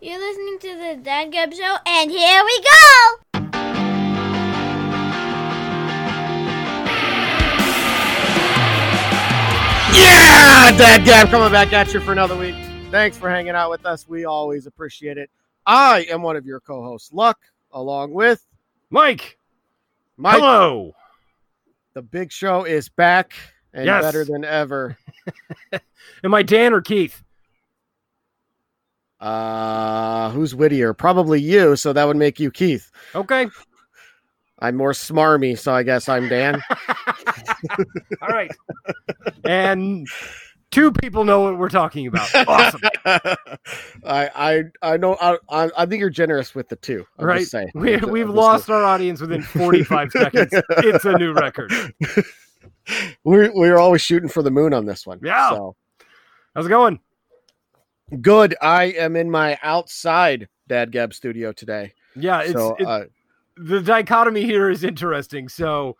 You're listening to the Dad Gab Show, and here we go! Yeah, Dad Gab coming back at you for another week. Thanks for hanging out with us. We always appreciate it. I am one of your co-hosts, Luck, along with Mike. Mike. Hello. The big show is back and Yes. better than ever. Am I Dan or Keith? Uh, who's wittier? Probably you, so that would make you Keith. Okay. I'm more smarmy, so I guess I'm Dan. All right. and two people know what we're talking about. Awesome. I I I know I I, I think you're generous with the two. I'm right. We, I'm we've I'm lost our audience within 45 seconds. It's a new record. We're we're always shooting for the moon on this one. Yeah. So How's it going? Good. I am in my outside Dad Gab studio today. Yeah, it's, so it- uh, the dichotomy here is interesting. So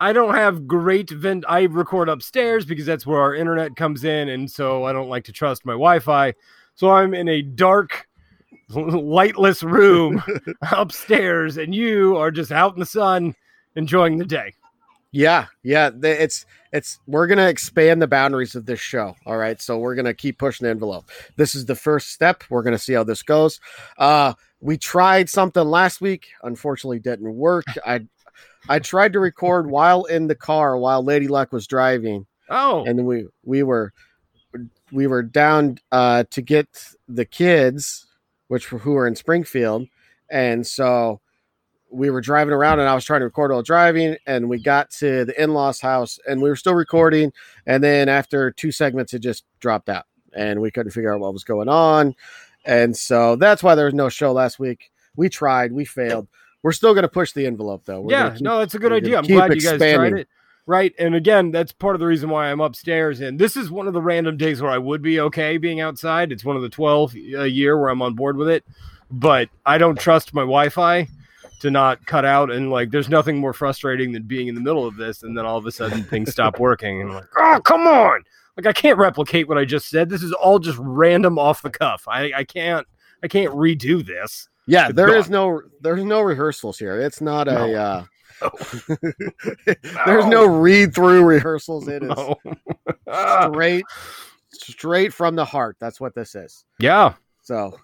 I don't have great vent. I record upstairs because that's where our internet comes in, and so I don't like to trust my Wi-Fi. So I'm in a dark, lightless room upstairs, and you are just out in the sun enjoying the day. Yeah, yeah. It's it's we're gonna expand the boundaries of this show. All right. So we're gonna keep pushing the envelope. This is the first step. We're gonna see how this goes. Uh we tried something last week. Unfortunately, didn't work. I I tried to record while in the car while Lady Luck was driving. Oh, and we we were we were down uh to get the kids which were, who were in springfield and so we were driving around and i was trying to record while driving and we got to the in-laws house and we were still recording and then after two segments it just dropped out and we couldn't figure out what was going on and so that's why there was no show last week we tried we failed we're still going to push the envelope though We're yeah, keep- no, that's a good idea. I'm glad you guys tried it. Right. And again, that's part of the reason why I'm upstairs. And this is one of the random days where I would be okay being outside. It's one of the 12 a year where I'm on board with it. But I don't trust my Wi Fi to not cut out. And like, there's nothing more frustrating than being in the middle of this. And then all of a sudden things stop working. And I'm like, oh, come on. Like, I can't replicate what I just said. This is all just random off the cuff. I, I can't. I can't redo this. Yeah, It's there is gone. no there's no rehearsals here. It's not a No. uh there's no read through rehearsals. It is No. Straight straight from the heart. That's what this is. yeah. So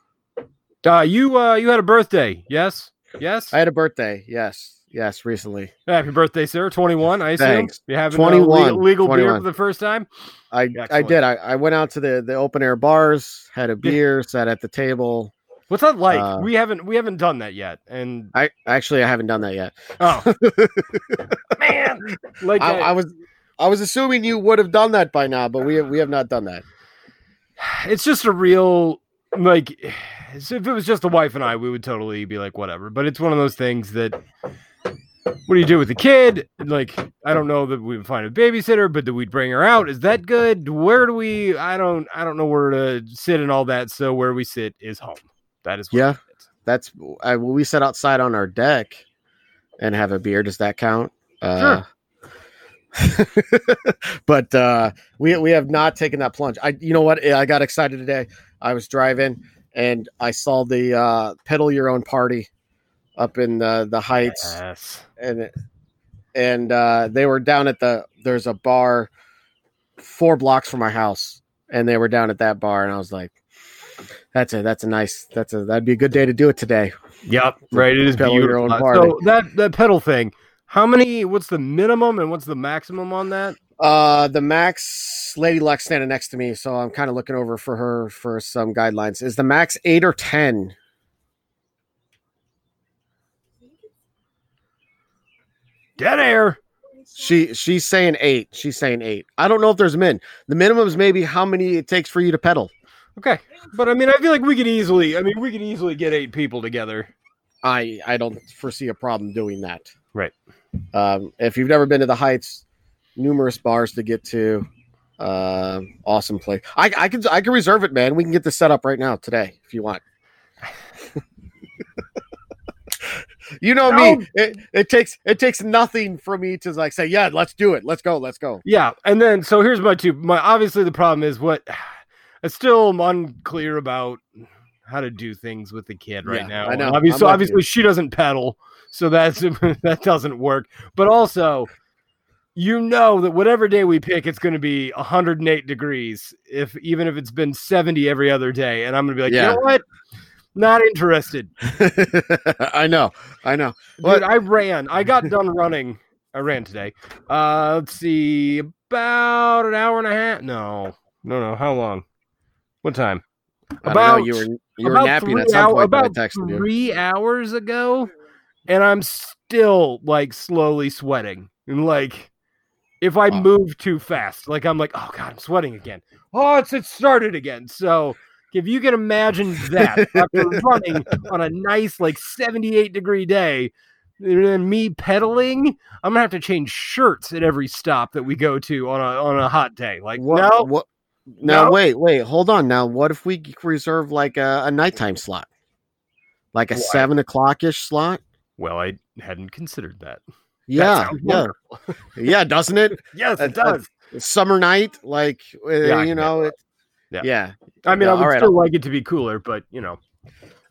Uh, you uh, you had a birthday, yes, yes. I had a birthday. Yes. Yes, recently. Happy birthday, sir. Twenty one. I assume Thanks. you having 21, a legal, legal beer for the first time. I I did. I, I went out to the, the open air bars, had a beer, sat at the table. What's that like? Uh, we haven't we haven't done that yet. And I actually I haven't done that yet. oh man, like I, uh, I was I was assuming you would have done that by now, but we have, we have not done that. it's just a real like so if it was just the wife and I, we would totally be like whatever. But it's one of those things that what do you do with the kid? Like I don't know that we would find a babysitter, but that we'd bring her out. Is that good? Where do we? I don't. I don't know where to sit and all that. So where we sit is home. That is what Yeah. That's I, we sit outside on our deck and have a beer. Does that count? Uh, but uh, we we have not taken that plunge. I you know what? I got excited today. I was driving and I saw the uh, pedal your own party up in the the heights Yes. and and uh, they were down at the there's a bar four blocks from my house and they were down at that bar and I was like that's a that's a nice that's a that'd be a good day to do it today Yep. Right. It is Pedal your own party. So that that pedal thing. How many? What's the minimum and what's the maximum on that? Uh the max lady luck standing next to me so i'm kind of looking over for her for some guidelines is the max eight or ten Dead air. she she's saying eight she's saying eight i don't know if there's a min the minimum is maybe how many it takes for you to pedal Okay, but I mean, I feel like we could easily. I mean, we could easily get eight people together. I I don't foresee a problem doing that. Right. Um, if you've never been to the Heights, numerous bars to get to. Uh, awesome place. I I can I can reserve it, man. We can get this set up right now today if you want. you know No. me. It, it takes it takes nothing for me to like say, yeah, let's do it. Let's go. Let's go. Yeah, and then so here's my two. My obviously the problem is what I still am unclear about how to do things with the kid right Yeah, now. I know. Obviously, obviously she doesn't pedal, so that's that doesn't work. But also, you know that whatever day we pick, it's going to be 108 degrees. If even if it's been 70 every other day, and I'm going to be like, you Yeah. know what? Not interested. I know, I know. Dude, What? I ran. I got done running. I ran today. Uh, let's see, about an hour and a half. No, no, no. How long? What time? I don't know, About you were you were about napping at some hour- point. when I about texted you. three hours ago, and I'm still like slowly sweating. And like, if I Wow. move too fast, like I'm like, oh god, I'm sweating again. Oh, it's it started again. So if you can imagine that after running on a nice like 78 degree day. And then me pedaling, I'm gonna have to change shirts at every stop that we go to on a on a hot day. Like, What? no, What? Now No. wait, wait, hold on. Now, what if we reserve like a, a nighttime slot, like a Why? seven o'clock ish slot? well, I hadn't considered that. Yeah, yeah, yeah. Doesn't it? Yes, it Uh, uh, does. Summer night, like uh, Yeah, you know, it, Yeah. yeah. I mean, Yeah, I would right, still like it to be cooler, but you know,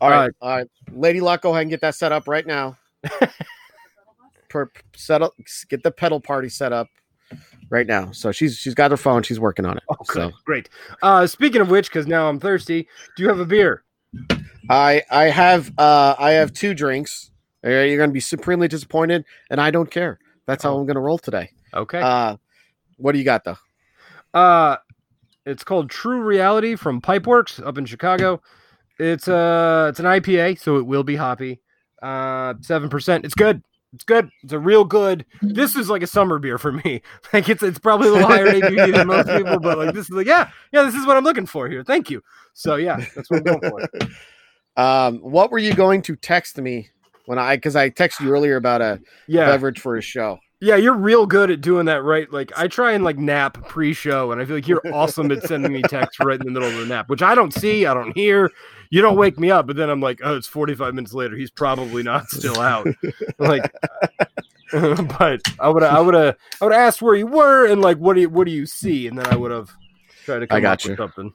All right, Uh, all right. Lady Luck, go ahead and get that set up right now. per, set up, get the pedal party set up right now. So she's she's got her phone. She's working on it. oh, good, So great. Uh, speaking of which, because now I'm thirsty, do you have a beer? I I have uh I have two drinks. You're going to be supremely disappointed, and I don't care. That's how Oh. I'm going to roll today. Okay. Uh, what do you got though? Uh, it's called True Reality from Pipeworks up in Chicago. It's uh it's an IPA, so it will be hoppy. Uh, seven percent. It's good. It's good. It's a real good. This is like a summer beer for me. Like it's it's probably a little higher ABV than most people, but like this is like yeah yeah this is what I'm looking for here. Thank you. So yeah, that's what I'm going for. Um, what were you going to text me when I because I texted you earlier about a Yeah, beverage for a show? Yeah, you're real good at doing that, right? Like I try and like nap pre-show, and I feel like you're awesome at sending me texts right in the middle of the nap, which I don't see, I don't hear. You don't wake me up, but then I'm like, oh, it's 45 minutes later. He's probably not still out. like, but I would, have, I would have, I would have asked where you were and like, what do you, what do you see, and then I would have tried to come I got up you. with something.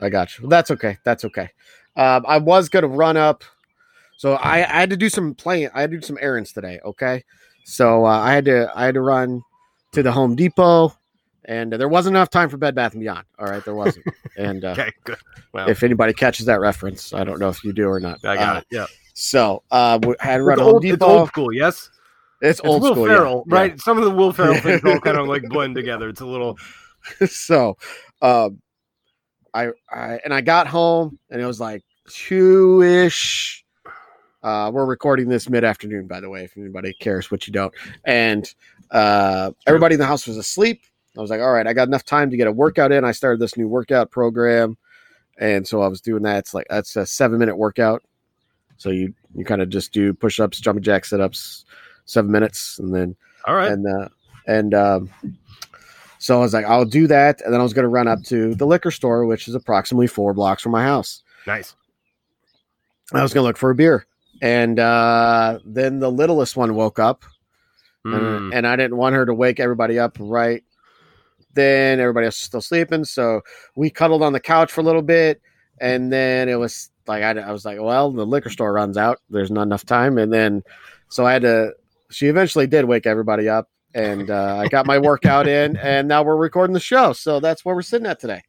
I got you. That's okay. That's okay. Um, I was gonna run up, so I, I had to do some playing. I had to do some errands today. Okay, so uh, I had to I had to run to the Home Depot, and there wasn't enough time for Bed Bath and Beyond. All right, there wasn't. and uh, Okay, good. Well, if anybody catches that reference, I don't know if you do or not. I got Uh, it. Yeah, So uh, we had to run Home old, it's old school. Yes, It's it's old Will school, yeah. Ferrell, Yeah. right? Some of the Will Ferrell things all kind of like blend together. It's a little. so um I, I and I got home and it was like two ish. Uh, we're recording this mid afternoon, by the way, if anybody cares, which you don't. And uh, everybody in the house was asleep. I was like, all right, I got enough time to get a workout in. I started this new workout program, and so I was doing that. It's like that's a seven minute workout. So you you kind of just do push ups, jumping jack sit ups, seven minutes, and then All right. and uh, and um, so I was like, I'll do that, and then I was going to run up to the liquor store, which is approximately four blocks from my house. nice. I was going to look for a beer, and uh, then the littlest one woke up, Mm. and, and I didn't want her to wake everybody up right. Then everybody else was still sleeping, so we cuddled on the couch for a little bit, and then it was like I, I was like, well, the liquor store runs out. There's not enough time, and then so I had to. She eventually did wake everybody up, and uh, I got my workout in, and now we're recording the show. So that's where we're sitting at today.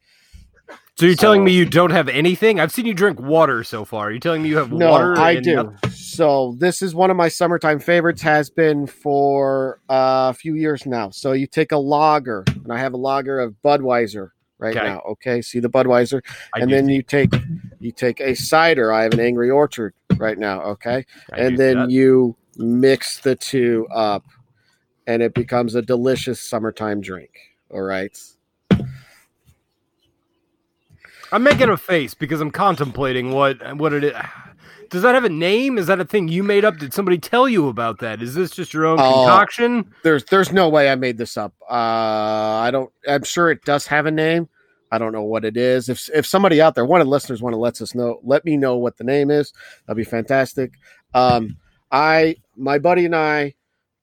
So you're telling me you don't have anything? I've seen you drink water so far. Are you telling me you have No, water? I do. nothing? So this is one of my summertime favorites. Has been for uh, a few years now. So you take a lager, and I have a lager of Budweiser right Okay. now. Okay, see the Budweiser, I and then see- you take you take a cider. I have an Angry Orchard right now. Okay, I and then that. you mix the two up, and it becomes a delicious summertime drink. All right. I'm making a face because I'm contemplating what what it is. Does that have a name? Is that a thing you made up? Did somebody tell you about that? Is this just your own Oh. concoction? there's there's no way I made this up. Uh, I don't. I'm sure it does have a name. I don't know what it is. If if somebody out there, one of the listeners, want to let us know, let me know what the name is. That'd be fantastic. Um, I my buddy and I,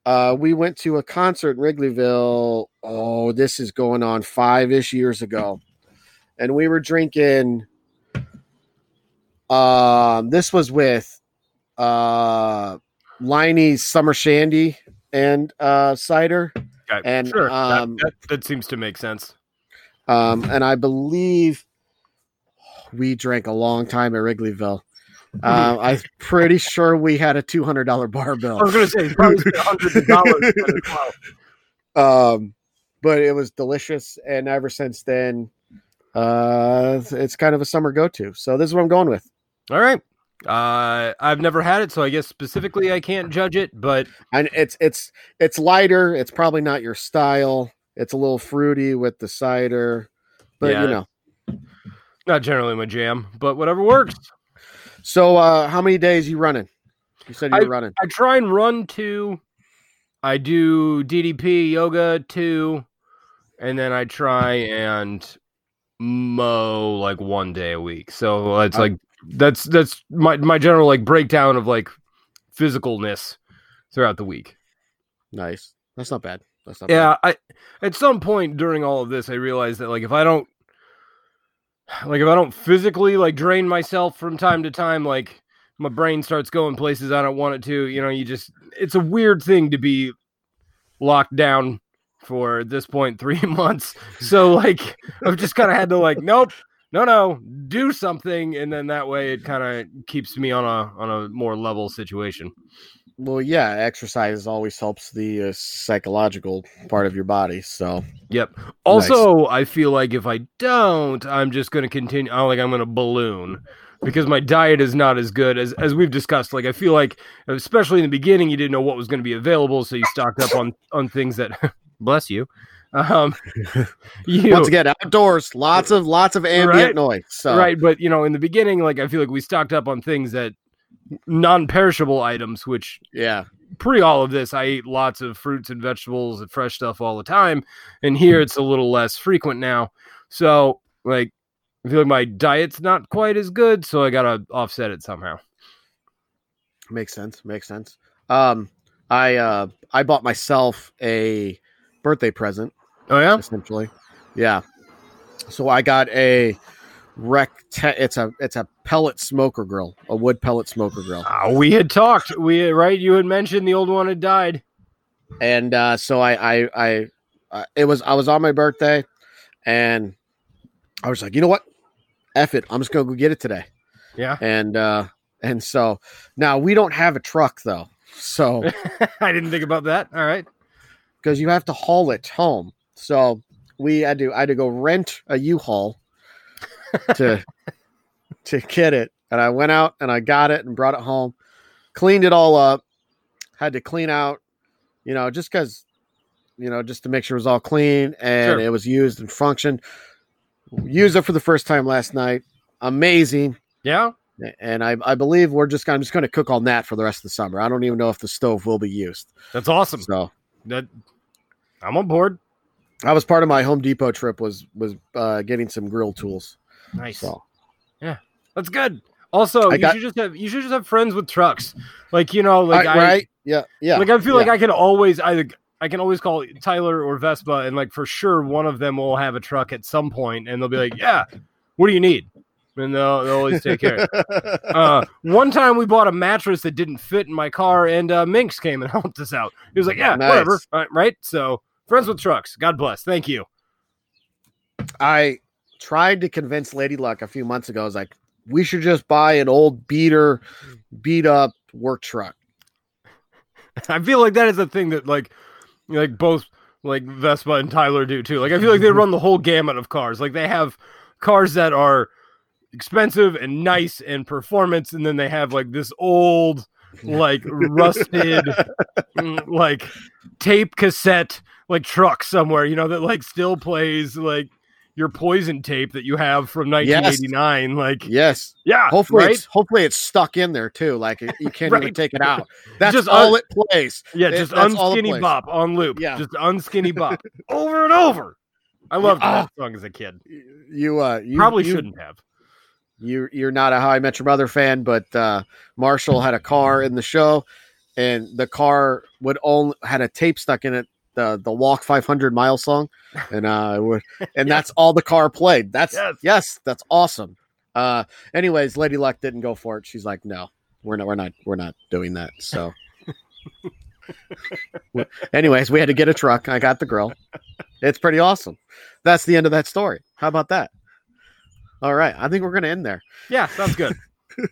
uh, we went to a concert in Wrigleyville. Oh, this is going on five ish years ago, and we were drinking. Um, this was with uh Leinie's Summer Shandy and uh cider. Okay, And, sure, that- um, that, that seems to make sense. Um, and I believe we drank a long time at Wrigleyville. Uh, I'm pretty sure we had a two hundred dollar bar bill. I was going to say probably spent hundreds of dollars. on it as well. Um, but it was delicious, and ever since then, uh, it's kind of a summer go to. So this is what I'm going with. All right. Uh, I've never had it, so I guess specifically I can't judge it. But and it's it's it's lighter. It's probably not your style. It's a little fruity with the cider, but Yeah. you know. not generally my jam. But whatever works. So, uh, how many days you running? You said you were running. I try and run two. I do DDP yoga two, and then I try and mow like one day a week. So it's like that's that's my my general like breakdown of like physicalness throughout the week. Nice. That's not bad. That's not bad. Yeah, I at some point during all of this, I realized that like if I don't like if I don't physically like drain myself from time to time, like my brain starts going places I don't want it to. You know, you just it's a weird thing to be locked down for this point three months. So like I've just kind of had to like, nope, no, no, do something, and then that way it kind of keeps me on a on a more level situation. Well, yeah, exercise always helps the uh, psychological part of your body. So, Yep. Also, I feel like if I don't, I'm just going to continue. I like I'm going to balloon because my diet is not as good as as we've discussed. Like I feel like, especially in the beginning, you didn't know what was going to be available, so you stocked up on on things that. bless you. Um, you once again, outdoors, lots of lots of ambient Right. noise. So, right, but you know, in the beginning, like I feel like we stocked up on things that non-perishable items, which yeah, pre all of this, I ate lots of fruits and vegetables and fresh stuff all the time. And here it's a little less frequent now. So, like, I feel like my diet's not quite as good. So I got to offset it somehow. makes sense. Makes sense. Um, I uh, I bought myself a birthday present. Oh, yeah? essentially. Yeah. So I got a recta- It's a it's a pellet smoker grill, a wood pellet smoker grill, Uh, we had talked. We right. You had mentioned the old one had died. and uh, so I I I uh, it was I was on my birthday, and I was like, you know what, F it, I'm just gonna go get it today, Yeah. and uh, and so now we don't have a truck though, so I didn't think about that. All right. Because you have to haul it home, so we had to I had to go rent a U-Haul to to get it. And I went out and I got it and brought it home, cleaned it all up, had to clean out, you know, just because, you know, just to make sure it was all clean and Sure. it was used and functioned. Used it for the first time last night. Amazing. Yeah. And I, I believe we're just I'm just going to cook on that for the rest of the summer. I don't even know if the stove will be used. That's awesome. So That I'm on board. that was part of my Home Depot trip was was uh, getting some grill tools. Nice. So That's good. Also, I you got- should just have you should just have friends with trucks. Like you know, like I- I, right? Yeah, yeah. like I feel like. I can always either I can always call Tyler or Vespa, and like for sure one of them will have a truck at some point, and they'll be like, "Yeah, what do you need?" And they'll, they'll always take care. uh, one time we bought a mattress that didn't fit in my car, and uh, Minx came and helped us out. He was like, "Yeah, Nice. whatever, Uh, right?" So friends with trucks. God bless. Thank you. I tried to convince Lady Luck a few months ago. I was like, we should just buy an old beater, beat up work truck. I feel like that is a thing that like like both like Vespa and Tyler do too. Like I feel like they run the whole gamut of cars. Like they have cars that are expensive and nice and performance, and then they have like this old, like rusted, mm, like tape cassette like truck somewhere, you know, that like still plays like your poison tape that you have from 1989. Like, Yes. yeah, Hopefully, right? it's hopefully it's stuck in there too. Like you can't even take it out. That's Just all un- it plays. Yeah, It- just unskinny bop on loop. Yeah. just unskinny bop over and over. I loved Ah. that song as a kid. You uh, you Probably you, shouldn't have. You you're not a How I Met Your Mother fan, but uh, Marshall had a car in the show, and the car would only had a tape stuck in it. The, the walk 500 mile song and uh it would, and Yeah. that's all the car played that's Yes. yes that's awesome Uh, anyways, Lady Luck didn't go for it. She's like, no, we're not, we're not, we're not doing that. So, anyways, we had to get a truck. I got the grill. It's pretty awesome. That's the end of that story. How about that? All right, I think we're gonna end there. Yeah, sounds good.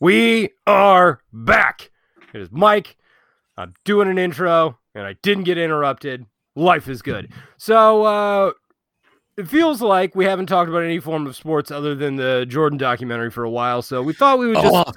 we are back. It is Mike. I'm doing an intro and I didn't get interrupted. Life is good. So, uh, it feels like we haven't talked about any form of sports other than the Jordan documentary for a while. So we thought we would just Oh,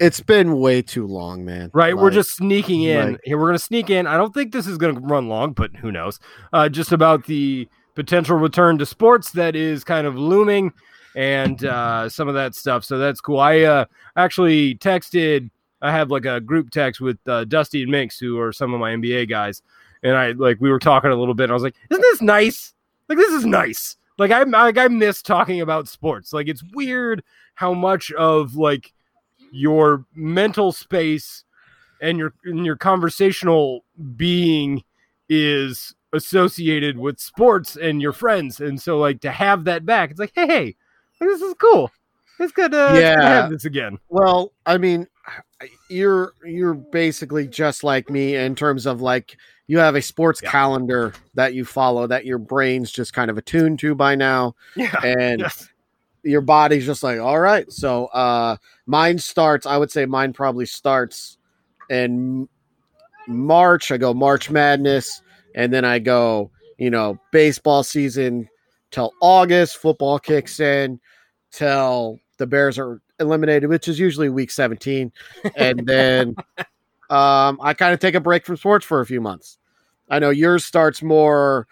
it's been way too long, man. right. we're just sneaking in like- here. We're gonna sneak in. I don't think this is gonna run long, but who knows? Uh, just about the potential return to sports that is kind of looming and uh, some of that stuff. So that's cool. I uh, actually texted. I have like a group text with uh, Dusty and Minx, who are some of my NBA guys, and I like we were talking a little bit. And I was like, "Isn't this nice? Like this is nice. Like I like I miss talking about sports. Like it's weird how much of like your mental space and your and your conversational being is associated with sports and your friends. And so like to have that back, it's like, hey, hey, like, this is cool. It's good to, good to Yeah. have this again. Well, I mean, you're you're basically just like me in terms of like you have a sports Yeah. calendar that you follow that your brain's just kind of attuned to by now, Yeah. and Yes. your body's just like, all right. So, uh, mine starts. I would say mine probably starts in March. I go March Madness, and then I go, you know, baseball season till August. Football kicks in till the Bears are eliminated, which is usually week 17. And then um, I kind of take a break from sports for a few months. I know yours starts more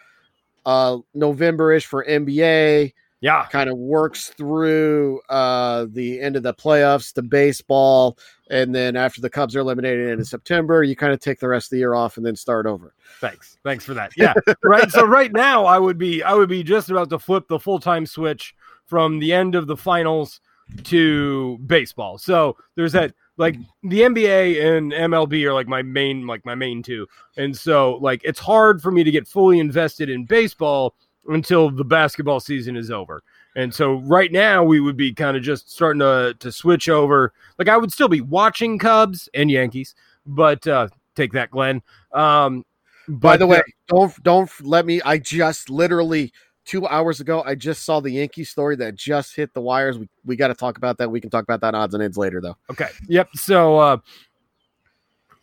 uh, November ish for NBA, Yeah. kind of works through uh, the end of the playoffs, the baseball. And then after the Cubs are eliminated in September, you kind of take the rest of the year off and then start over. Thanks. Thanks for that. Yeah. right. So right now I would be I would be just about to flip the full time switch from the end of the finals to baseball. So there's that like the NBA and MLB are like my main like my main two. And so like it's hard for me to get fully invested in baseball until the basketball season is over. And so right now we would be kind of just starting to to switch over. Like I would still be watching Cubs and Yankees, but uh take that Glenn. Um By but, the uh, way, don't don't let me. I just literally two hours ago, I just saw the Yankee story that just hit the wires. We we got to talk about that. We can talk about that odds and ends later, though. Okay. Yep. So uh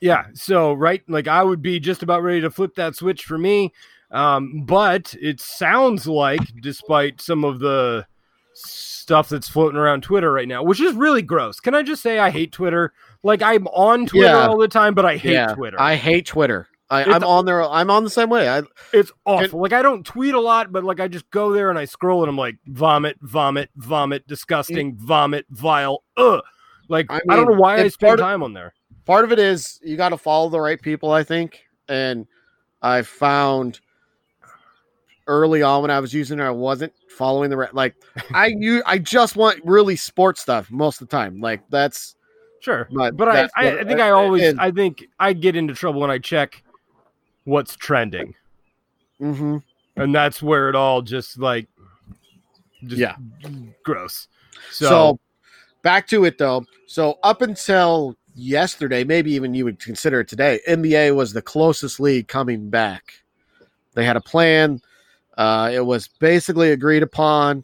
yeah, so right, like I would be just about ready to flip that switch for me. Um, but it sounds like, despite some of the stuff that's floating around Twitter right now, which is really gross. Can I just say I hate Twitter? Like I'm on Twitter Yeah. all the time, but I hate Twitter. I hate Twitter. I, I'm on there. I'm on the same way. I It's awful. like I don't tweet a lot, but like I just go there and I scroll and I'm like vomit, vomit, vomit, disgusting, mm. vomit, vile, ugh. Like I, I don't know why I spend part of- time on there. part of it is you got to follow the right people. I think, and I found early on when I was using it, I wasn't following the right. Like I you I just want really sports stuff most of the time. Like that's Sure, But but I, I, I think I always, and- I think I get into trouble when I check what's trending, mhm. and that's where it all just like, just Yeah. gross. So, So, back to it though. So up until yesterday, maybe even you would consider it today, NBA was the closest league coming back. They had a plan. Uh, it was basically agreed upon,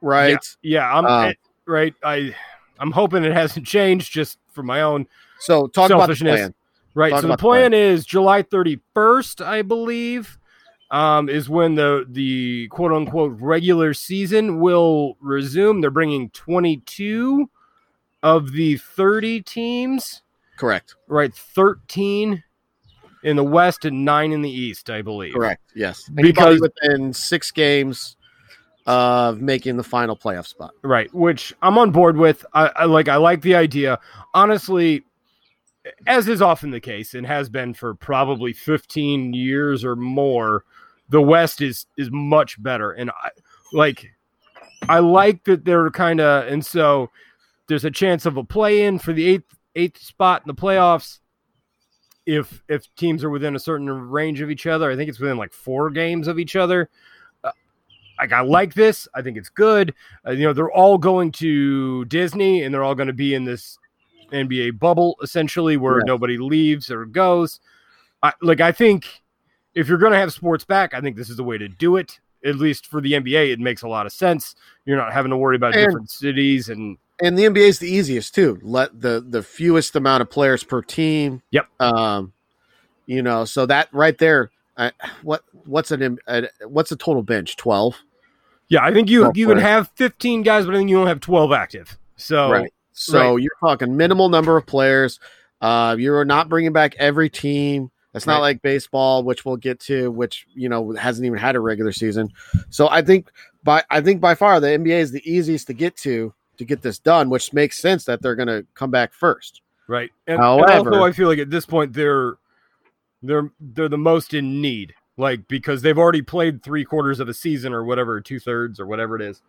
right? yeah, I'm Um, eh, right. I, I'm hoping it hasn't changed just for my own So talk about the plan. Right. Talk so the about the plan. plan is July 31st, I believe. Um, is when the the quote unquote regular season will resume. They're bringing 22 of the 30 teams Correct. right 13 in the west and 9 in the east i believe Correct. Yes. Because- Anybody within six games of making the final playoff spot. right which i'm on board with I, I like i like the idea honestly as is often the case and has been for probably 15 years or more the west is is much better and i like I like that they're kind of, and so there's a chance of a play in for the eighth eighth spot in the playoffs. If if teams are within a certain range of each other, I think it's within like four games of each other. Uh, like I like this. I think it's good. Uh, you know, they're all going to Disney, and they're all going to be in this NBA bubble essentially, where Yeah. nobody leaves or goes. I, like I think if you're going to have sports back, I think this is the way to do it. At least for the NBA, it makes a lot of sense. You're not having to worry about And- different cities and and the NBA is the easiest too. Let the the fewest amount of players per team. Yep. Um, you know, so that right there. I, what what's an a, what's a total bench? Twelve. yeah, I think you you can right. have 15 guys, but I think you don't have 12 active. So right. So you're talking minimal number of players. Uh, you're not bringing back every team. It's not Right. like baseball, which we'll get to, which you know hasn't even had a regular season. So I think by I think by far the NBA is the easiest to get to to get this done, which makes sense that they're going to come back first. right. And, and also, I feel like at this point they're they're they're the most in need, like because they've already played three quarters of a season or whatever, two thirds or whatever it is.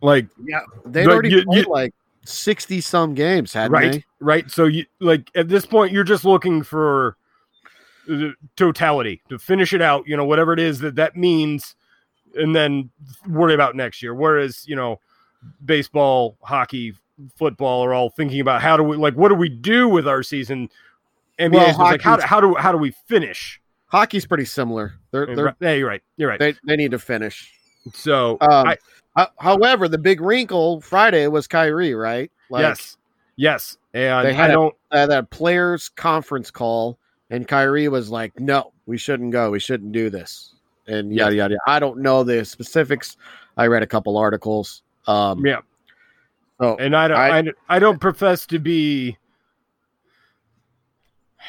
Like Yeah, they'd already you- played you- like sixty some games, hadn't right they? right so you like at this point you're just looking for the totality to finish it out you know whatever it is that that means and then worry about next year whereas you know baseball hockey football are all thinking about how do we like what do we do with our season NBA Well, like how, hockey's- how do how do we finish Hockey's pretty similar. They're, they're right- yeah you're right you're right they they need to finish. so Um, I- ho- however, the big wrinkle Friday was Kyrie, right? Like, yes yes and They I had a- don't uh, that players conference call, and Kyrie was like, "No, we shouldn't go. We shouldn't do this." And yada yada. yada. I don't know the specifics. I read a couple articles. Um, yeah so and I don't, I- I, I don't profess to be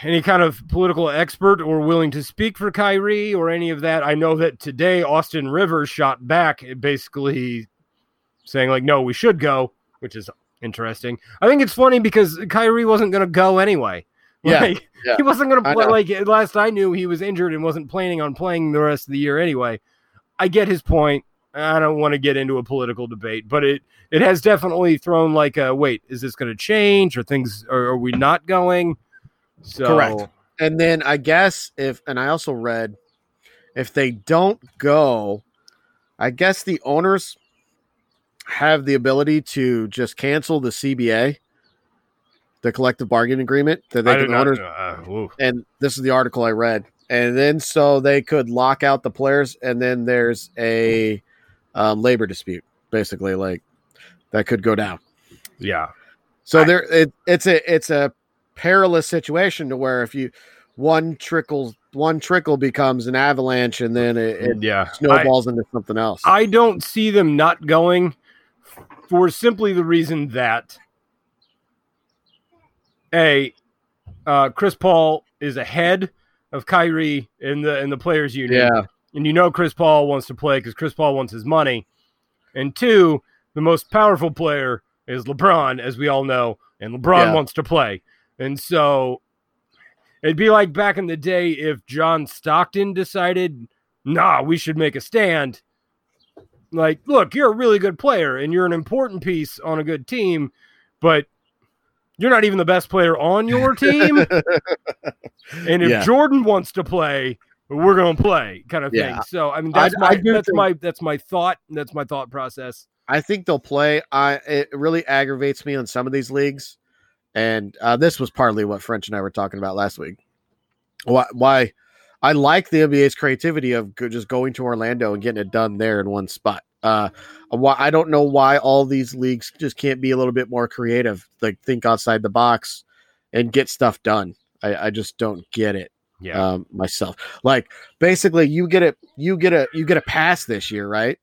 any kind of political expert or willing to speak for Kyrie or any of that. I know that today Austin Rivers shot back, basically saying like, "No, we should go," which is interesting. I think it's funny because Kyrie wasn't going to go anyway. Yeah, Like, yeah. he wasn't going to play. Like last I knew, he was injured and wasn't planning on playing the rest of the year anyway. I get his point. I don't want to get into a political debate, but it it has definitely thrown like a wait, is this going to change or things or are we not going? So Correct. and then I guess if and I also read if they don't go, I guess the owners have the ability to just cancel the CBA, the collective bargaining agreement that they did can owners uh, and this is the article I read. And then so they could lock out the players, and then there's a um, labor dispute, basically, like that could go down. yeah. So I- there, it, it's a it's a perilous situation to where if you one trickles one trickle becomes an avalanche, and then it, it yeah. I, snowballs into something else. I don't see them not going for simply the reason that a uh, Chris Paul is ahead of Kyrie in the in the players union. yeah, and you know Chris Paul wants to play because Chris Paul wants his money. And two, the most powerful player is LeBron, as we all know, and LeBron Yeah. wants to play. And so it'd be like back in the day if John Stockton decided, nah, we should make a stand. Like, look, you're a really good player and you're an important piece on a good team, but you're not even the best player on your team. And if Yeah. Jordan wants to play, we're going to play, kind of Yeah. thing. So I mean, I- that's my I that's think- my that's my thought. That's my thought process. I think they'll play. I it really aggravates me on some of these leagues, and uh, this was partly what French and I were talking about last week. Why? Why? I like the NBA's creativity of go- just going to Orlando and getting it done there in one spot. Uh, why I don't know why all these leagues just can't be a little bit more creative, like think outside the box and get stuff done. I, I just don't get it Yeah, um, myself. Like basically, you get a you get a you get a pass this year, right?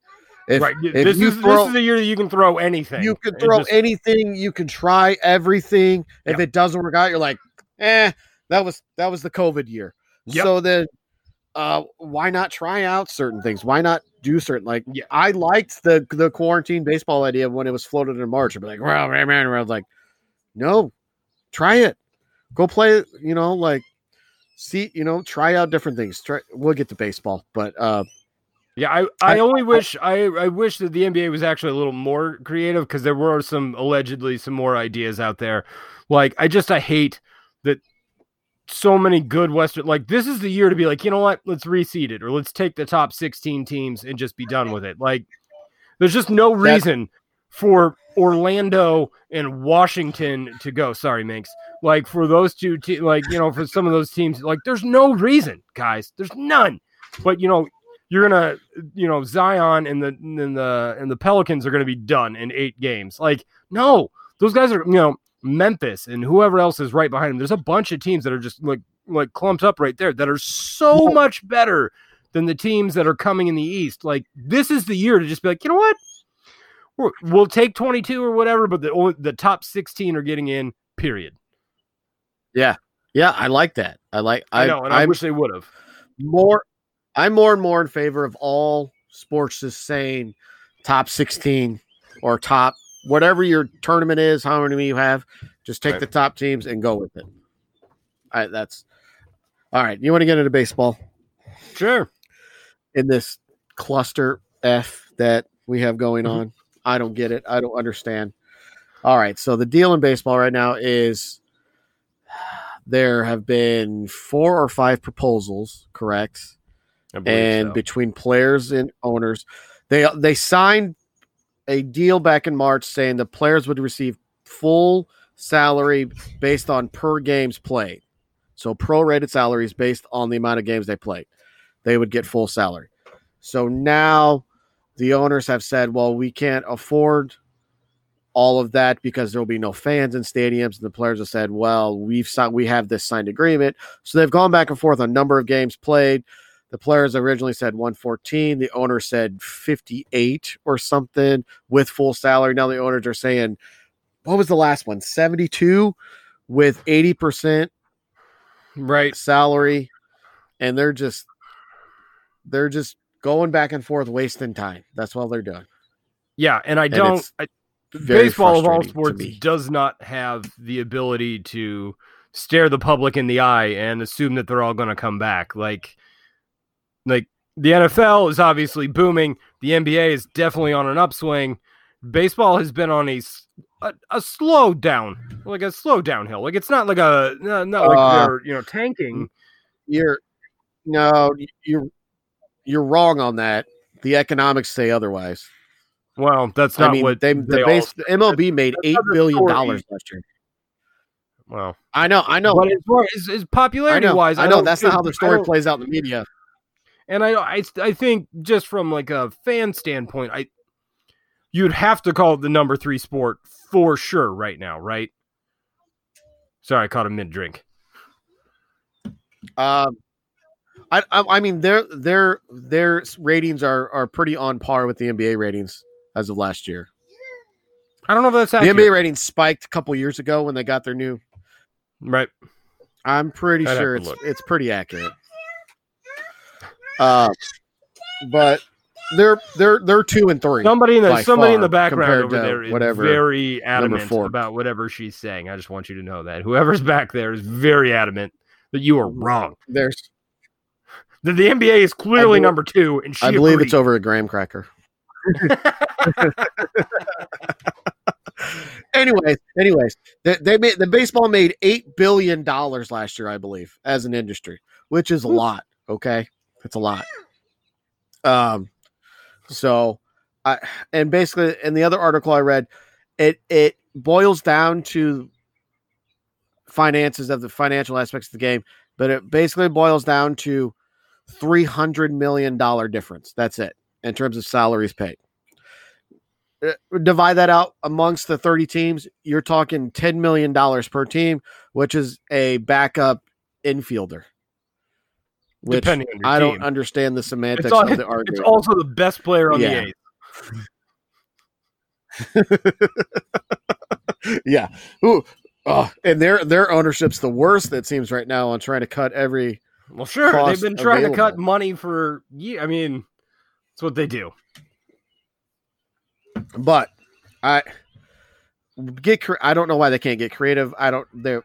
If, right. if This is throw- this is the year that you can throw anything. you can throw just- anything, you can try everything. If Yeah. it doesn't work out, you're like, eh, that was that was the COVID year. Yep. So then uh why not try out certain things? Why not do certain like Yeah. I liked the the quarantine baseball idea when it was floated in March. I'd be like, well, man, man, I was like, no, try it. Go play you know, like see, you know, try out different things. Try we'll get to baseball, but uh Yeah, I, I I- only wish I, I wish that the NBA was actually a little more creative because there were some allegedly some more ideas out there. Like I just I hate that so many good Western like this is the year to be like, you know what, let's reseed it or let's take the top 16 teams and just be done with it. Like there's just no reason for Orlando and Washington to go. Sorry, Minx. Like for those two te- like you know, for some of those teams, like there's no reason, guys. There's none. But you know, you're gonna you know Zion and the and the and the Pelicans are gonna be done in eight games. Like no, those guys are you know Memphis and whoever else is right behind them. There's a bunch of teams that are just like like clumped up right there that are so much better than the teams that are coming in the East. Like this is the year to just be like, you know what, We're, we'll take 22 or whatever, but the only, the top 16 are getting in. Period. Yeah, yeah, I like that. I like. I I, know, and I I'm wish they would have. more. I'm more and more in favor of all sports just saying top 16 or top whatever your tournament is, how many you have. Just take Right. the top teams and go with it. All right, that's all right. You want to get into baseball Sure. in this cluster F that we have going Mhm. on? I don't get it. I don't understand. All right. So the deal in baseball right now is there have been four or five proposals, correct? And so. between players and owners. They they signed a deal back in March saying the players would receive full salary based on per games played. So prorated salaries based on the amount of games they played. They would get full salary. So now the owners have said, well, we can't afford all of that because there will be no fans in stadiums. And the players have said, well, we've signed, we have this signed agreement. So they've gone back and forth on number of games played. The players originally said 114. The owner said 58 or something with full salary. Now the owners are saying, what was the last one? 72 with 80% right. salary. And they're just, they're just going back and forth, wasting time. That's all they're doing. Yeah, and I And don't. I, baseball of all sports does not have the ability to stare the public in the eye and assume that they're all going to come back. Like, like the NFL is obviously booming. The NBA is definitely on an upswing. Baseball has been on a a slow down, like a slow downhill. Like it's not like a no, not like Uh, they're you know tanking. You're, no, you're, you're wrong on that. The economics say otherwise. Well, that's not I mean, what they, they the all- base, the MLB made eight billion dollars last year. Well, I know, I know, but as far as, as I popularity know, wise, I know. That's not how the story plays out in the media. And I, I, I think just from like a fan standpoint, I, you'd have to call it the number three sport for sure right now, right? Sorry, I caught a mid drink. Um, I, I, I mean, their their their ratings are are pretty on par with the NBA ratings as of last year. I don't know if that's how The. NBA ratings spiked a couple years ago when they got their new. right? I'm pretty I'd sure it's look. it's pretty accurate. Uh, but they're they're they're two and three. Somebody in the somebody in the background over there is whatever very adamant about whatever she's saying. I just want you to know that whoever's back there is very adamant that you are wrong. There's That the NBA is clearly believe- number two, and she I believe agreed. it's over a graham cracker. anyways, anyways, they, they made the baseball made eight billion dollars last year, I believe, as an industry, which is a lot. Okay, it's a lot. Um, so I and basically in the other article I read, it it boils down to finances of the financial aspects of the game, but it basically boils down to three hundred million dollar difference. That's it in terms of salaries paid. Uh, Divide that out amongst the thirty teams. You're talking ten million dollars per team, which is a backup infielder. Which Depending I don't understand the semantics It's, all, of the argument. it's also the best player on Yeah. the eighth. yeah. Ooh. Oh, and their their ownership's the worst. It seems right now on trying to cut every. Well, sure. They've been trying to cut money for yeah. I mean, that's what they do. But I get. I don't know why they can't get creative. I don't. They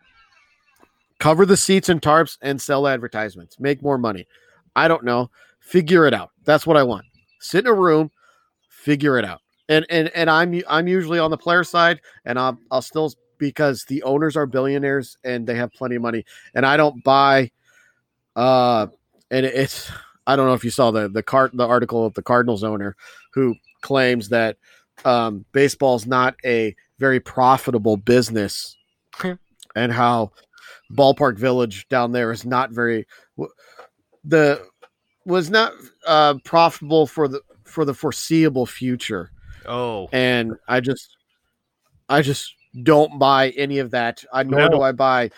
cover the seats and tarps and sell advertisements. Make more money. I don't know. Figure it out. That's what I want. sit in a room, figure it out. And and and I'm I'm usually on the player side, and I'll I'll still because the owners are billionaires and they have plenty of money, and I don't buy. Uh, and it's I don't know if you saw the the cart the article of the Cardinals owner who claims that um, baseball's not a very profitable business, and how ballpark village down there is not very the was not uh, profitable for the for the foreseeable future Oh, and I just I just don't buy any of that. I nor No. do I buy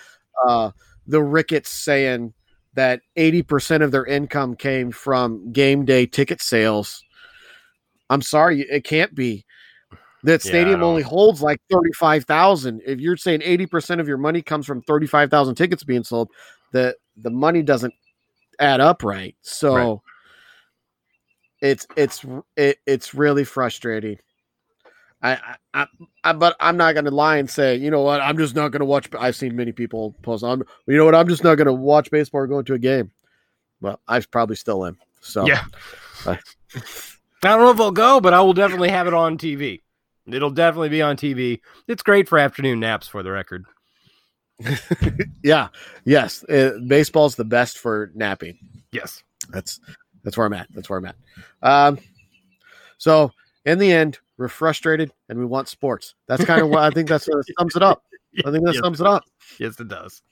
uh, the Ricketts saying that eighty percent of their income came from game day ticket sales. I'm sorry, it can't be. That stadium don't- only holds like thirty five thousand. If you're saying eighty percent of your money comes from thirty five thousand tickets being sold, the the money doesn't add up right. So Right. it's it's it, it's really frustrating. I, I, I, I but I'm not going to lie and say, you know what, I'm just not going to watch. I've seen many people post on, you know what, I'm just not going to watch baseball or go into a game. Well, I probably still am. So yeah. I- I don't know if I'll go, but I will definitely have it on TV. It'll definitely be on TV. It's great for afternoon naps, for the record. yeah, yes, uh, baseball's the best for napping. Yes. That's that's where I'm at. That's where I'm at. Um, so in the end, we're frustrated and we want sports. That's kind of what I think. That's what sums it up. I think that yes, sums it up. Yes, it does.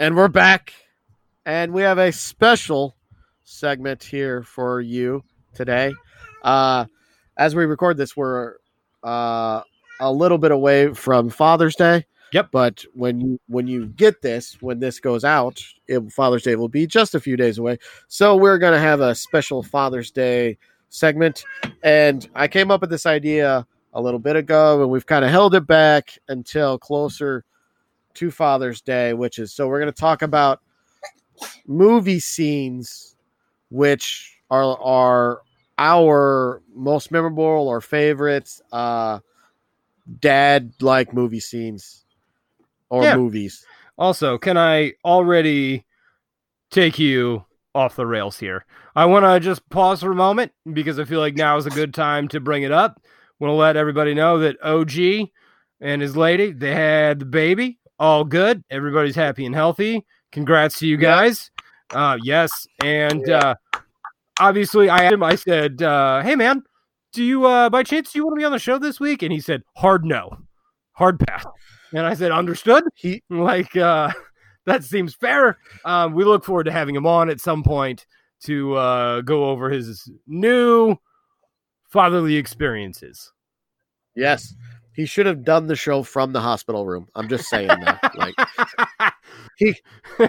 And we're back, and we have a special segment here for you today. Uh, as we record this, we're uh, a little bit away from Father's Day. Yep. But when you when you get this, when this goes out, it, Father's Day will be just a few days away. So we're gonna have a special Father's Day segment, and I came up with this idea a little bit ago, and we've kind of held it back until closer to Father's Day, which is so we're going to talk about movie scenes, which are are our most memorable or favorites uh, dad like movie scenes or Yeah. movies. Also, can I already take you off the rails here? I want to just pause for a moment because I feel like now is a good time to bring it up. Want to let everybody know that OG and his lady they had the baby, all good. Everybody's happy and healthy. Congrats to you guys. Uh, yes, and uh, obviously I asked him. I said, uh, "Hey man, do you uh, by chance do you want to be on the show this week?" And he said, "Hard no, hard pass." And I said, "Understood." He like uh that seems fair um we look forward to having him on at some point to uh go over his new fatherly experiences yes, he should have done the show from the hospital room. I'm just saying that. like he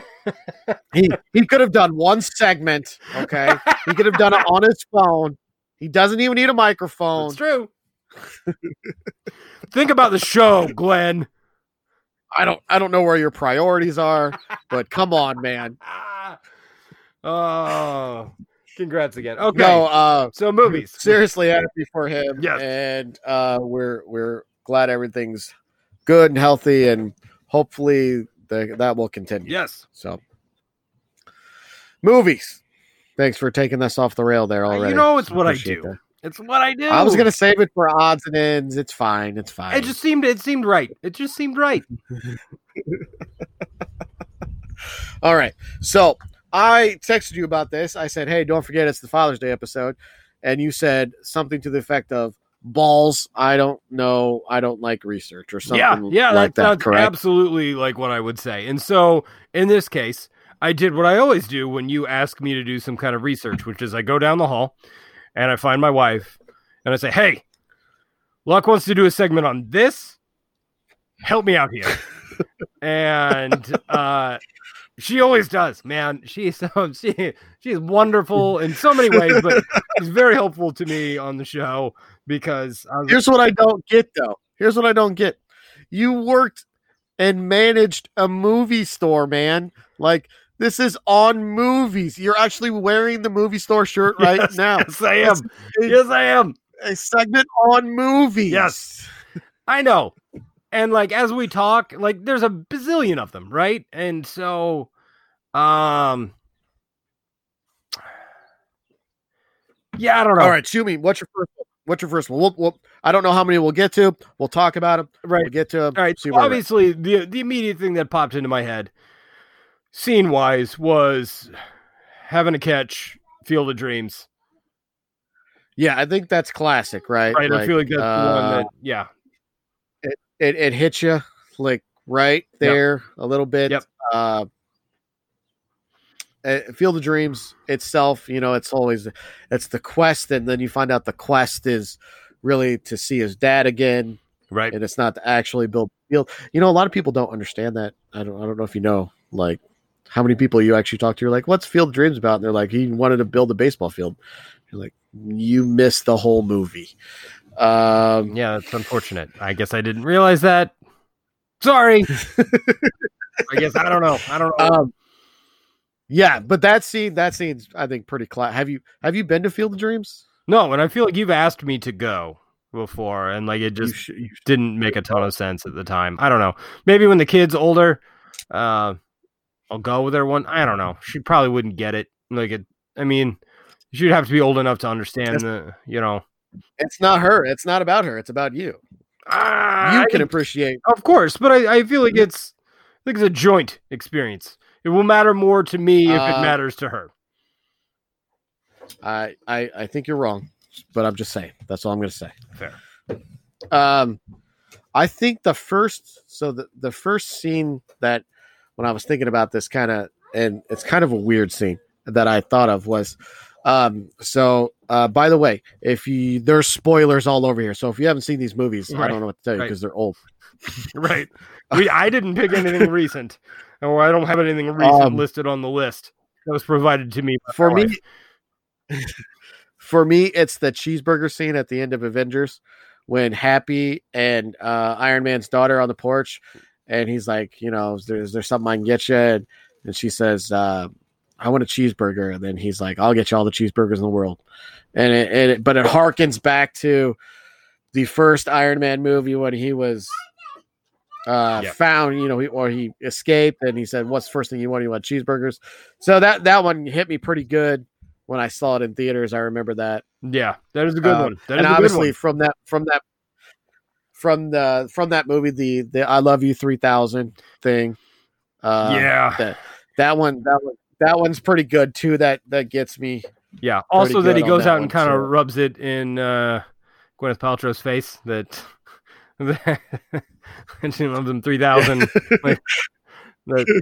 he he could have done one segment. Okay, he could have done it on his phone. He doesn't even need a microphone. That's true. Think about the show, Glenn. I don't I don't know where your priorities are, but come on, man. Oh, congrats again. Okay, No, uh so movies. seriously happy for him. Yes. And uh we're we're glad everything's good and healthy and hopefully the, that will continue. Yes. So movies. Thanks for taking us off the rail there already. You know, it's what I do. that. It's what I do. I was gonna save it for odds and ends. It's fine. It's fine. It just seemed. It seemed right. It just seemed right. All right. So I texted you about this. I said, "Hey, don't forget it's the Father's Day episode," and you said something to the effect of "balls." I don't know. I don't like research or something. yeah, yeah, like that that. correct? absolutely like what I would say. And so in this case, I did what I always do when you ask me to do some kind of research, which is I go down the hall and I find my wife and I say, "Hey, Luck wants to do a segment on this. Help me out here." and uh she always does, man. She's so she she's wonderful in so many ways, but she's very helpful to me on the show because Here's what I don't get though. Here's what I don't get. You worked and managed a movie store, man. Like This is on movies. You're actually wearing the movie store shirt right Yes, now. Yes, I It's am. Yes, I am. a segment on movies. Yes. I know. And like as we talk, like there's a bazillion of them, right? And so um Yeah, I don't know. All right, shoot me. What's your first one? What's your first one? We'll, we'll, I don't know how many we'll get to. We'll talk about them. Right. We'll get to them. All right. So where we're at. obviously, the the immediate thing that popped into my head, scene wise, was having a catch, Field of Dreams. Yeah, I think that's classic, right? Right. I feel like that's the one uh, that, yeah, it, it hits you like right there a little bit. Yep. Uh, uh, Field of Dreams itself, you know, it's always it's the quest, and then you find out the quest is really to see his dad again, right. and it's not to actually build field. You know, a lot of people don't understand that. I don't. I don't know if you know, like, how many people you actually talk to. You're like, "What's Field of Dreams about?" And they're like, "He wanted to build a baseball field." You're like, "You missed the whole movie." Um, Yeah, it's unfortunate. I guess I didn't realize that. Sorry. I guess I don't know. I don't know. um, yeah, but that scene, that scene's, I think, pretty cla Have you have you been to Field of Dreams? no, and I feel like you've asked me to go before, and like it You just sh- you sh- didn't make a ton of sense at the time. I don't know. Maybe when the kid's older, uh, I'll go with her one. I don't know. She probably wouldn't get it. Like it. I mean, she'd have to be old enough to understand the. You know. It's not her. It's not about her. It's about you. Ah, You can can- appreciate. Of course, but I, I feel like it's I think it's a joint experience. It will matter more to me if it Uh, matters to her. I, I I think you're wrong, but I'm just saying. That's all I'm going to say. Fair. Um, I think the first, so the the first scene that when I was thinking about this kind of, and it's kind of a weird scene that I thought of was, um, so uh, by the way, if you there's spoilers all over here, so if you haven't seen these movies, I don't know what to tell you right. because they're old. Right. We, I didn't pick anything recent, or I don't have anything recent Um, listed on the list that was provided to me. For me, for me, it's the cheeseburger scene at the end of Avengers when Happy and uh, Iron Man's daughter on the porch, and he's like, you know, is there, is there something I can get you? And, and she says, uh, I want a cheeseburger. And then he's like, I'll get you all the cheeseburgers in the world. And it, and it but it harkens back to the first Iron Man movie when he was uh Yep. found you know he, or he escaped and he said what's the first thing you want you want cheeseburgers so that that one hit me pretty good when i saw it in theaters i remember that yeah, that is a good Uh, one. That is and a good obviously from that from that from the from that movie the the i love you 3000 thing uh yeah, that that one that one that one's pretty good too that that gets me yeah. Also, that he goes that out and kind of rubs it in uh, Gwyneth Paltrow's face that. she loves him three thousand. like, that,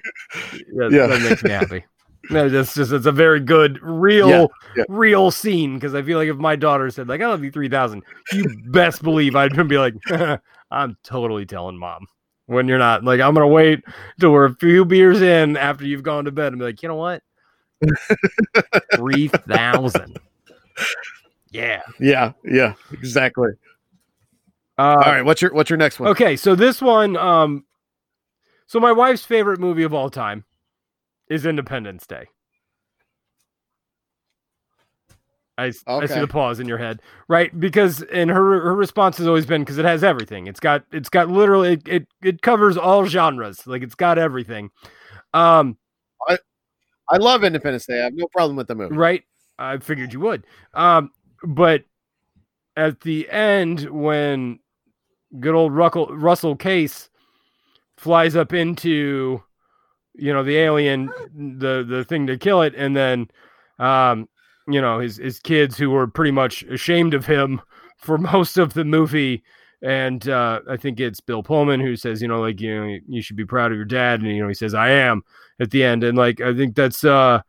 that, Yeah. that makes me happy. No, that's just it's a very good, real, Yeah, yeah. real scene because I feel like if my daughter said like I love you three thousand, you best believe I'd be like, I'm totally telling mom. When you're not like I'm gonna wait till we're a few beers in after you've gone to bed and be like, you know what, three thousand. Yeah. yeah yeah exactly Uh, all right what's your what's your next one Okay, so this one, um, so my wife's favorite movie of all time is Independence Day. I, s- I see the pause in your head, right? Because and her her response has always been because it has everything. It's got it's got literally it, it it covers all genres. Like it's got everything. Um, I i love independence day i have no problem with the movie right? I figured you would. Um, but at the end, when good old Ruckle, Russell Casse flies up into, you know, the alien, the the thing to kill it, and then, um, you know, his his kids who were pretty much ashamed of him for most of the movie. And uh, I think it's Bill Pullman who says, you know, like you know, you should be proud of your dad, and you know, he says, "I am." At the end, and like I think that's uh,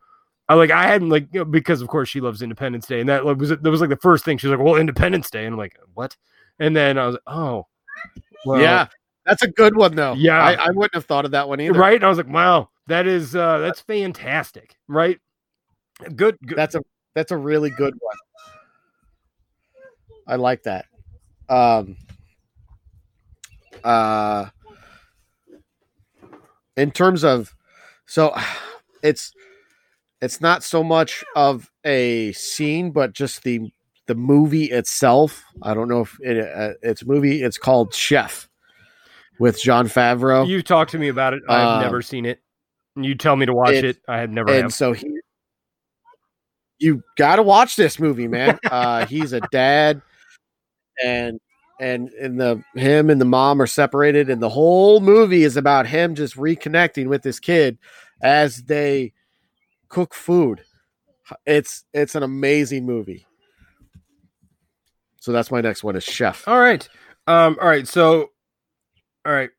I like I hadn't like you know, because of course she loves Independence Day, and that like, was that was like the first thing she's like, well, Independence Day, and I'm like, what? And then I was like, oh, well, yeah that's a good one though Yeah. I, I wouldn't have thought of that one either right. And I was like, wow, that is uh, that's fantastic, right? Good, good. that's a that's a really good one i like that um uh in terms of so it's it's not so much of a scene, but just the the movie itself. I don't know if it, uh, it's movie. It's called Chef with Jon Favreau. You talked to me about it. I've Uh, never seen it. You tell me to watch it's- it. I have never and have. so he you got to watch this movie man uh he's a dad and and and the him and the mom are separated and the whole movie is about him just reconnecting with this kid as they cook food it's it's an amazing movie so that's my next one is chef All right. Um, all right. So, all right.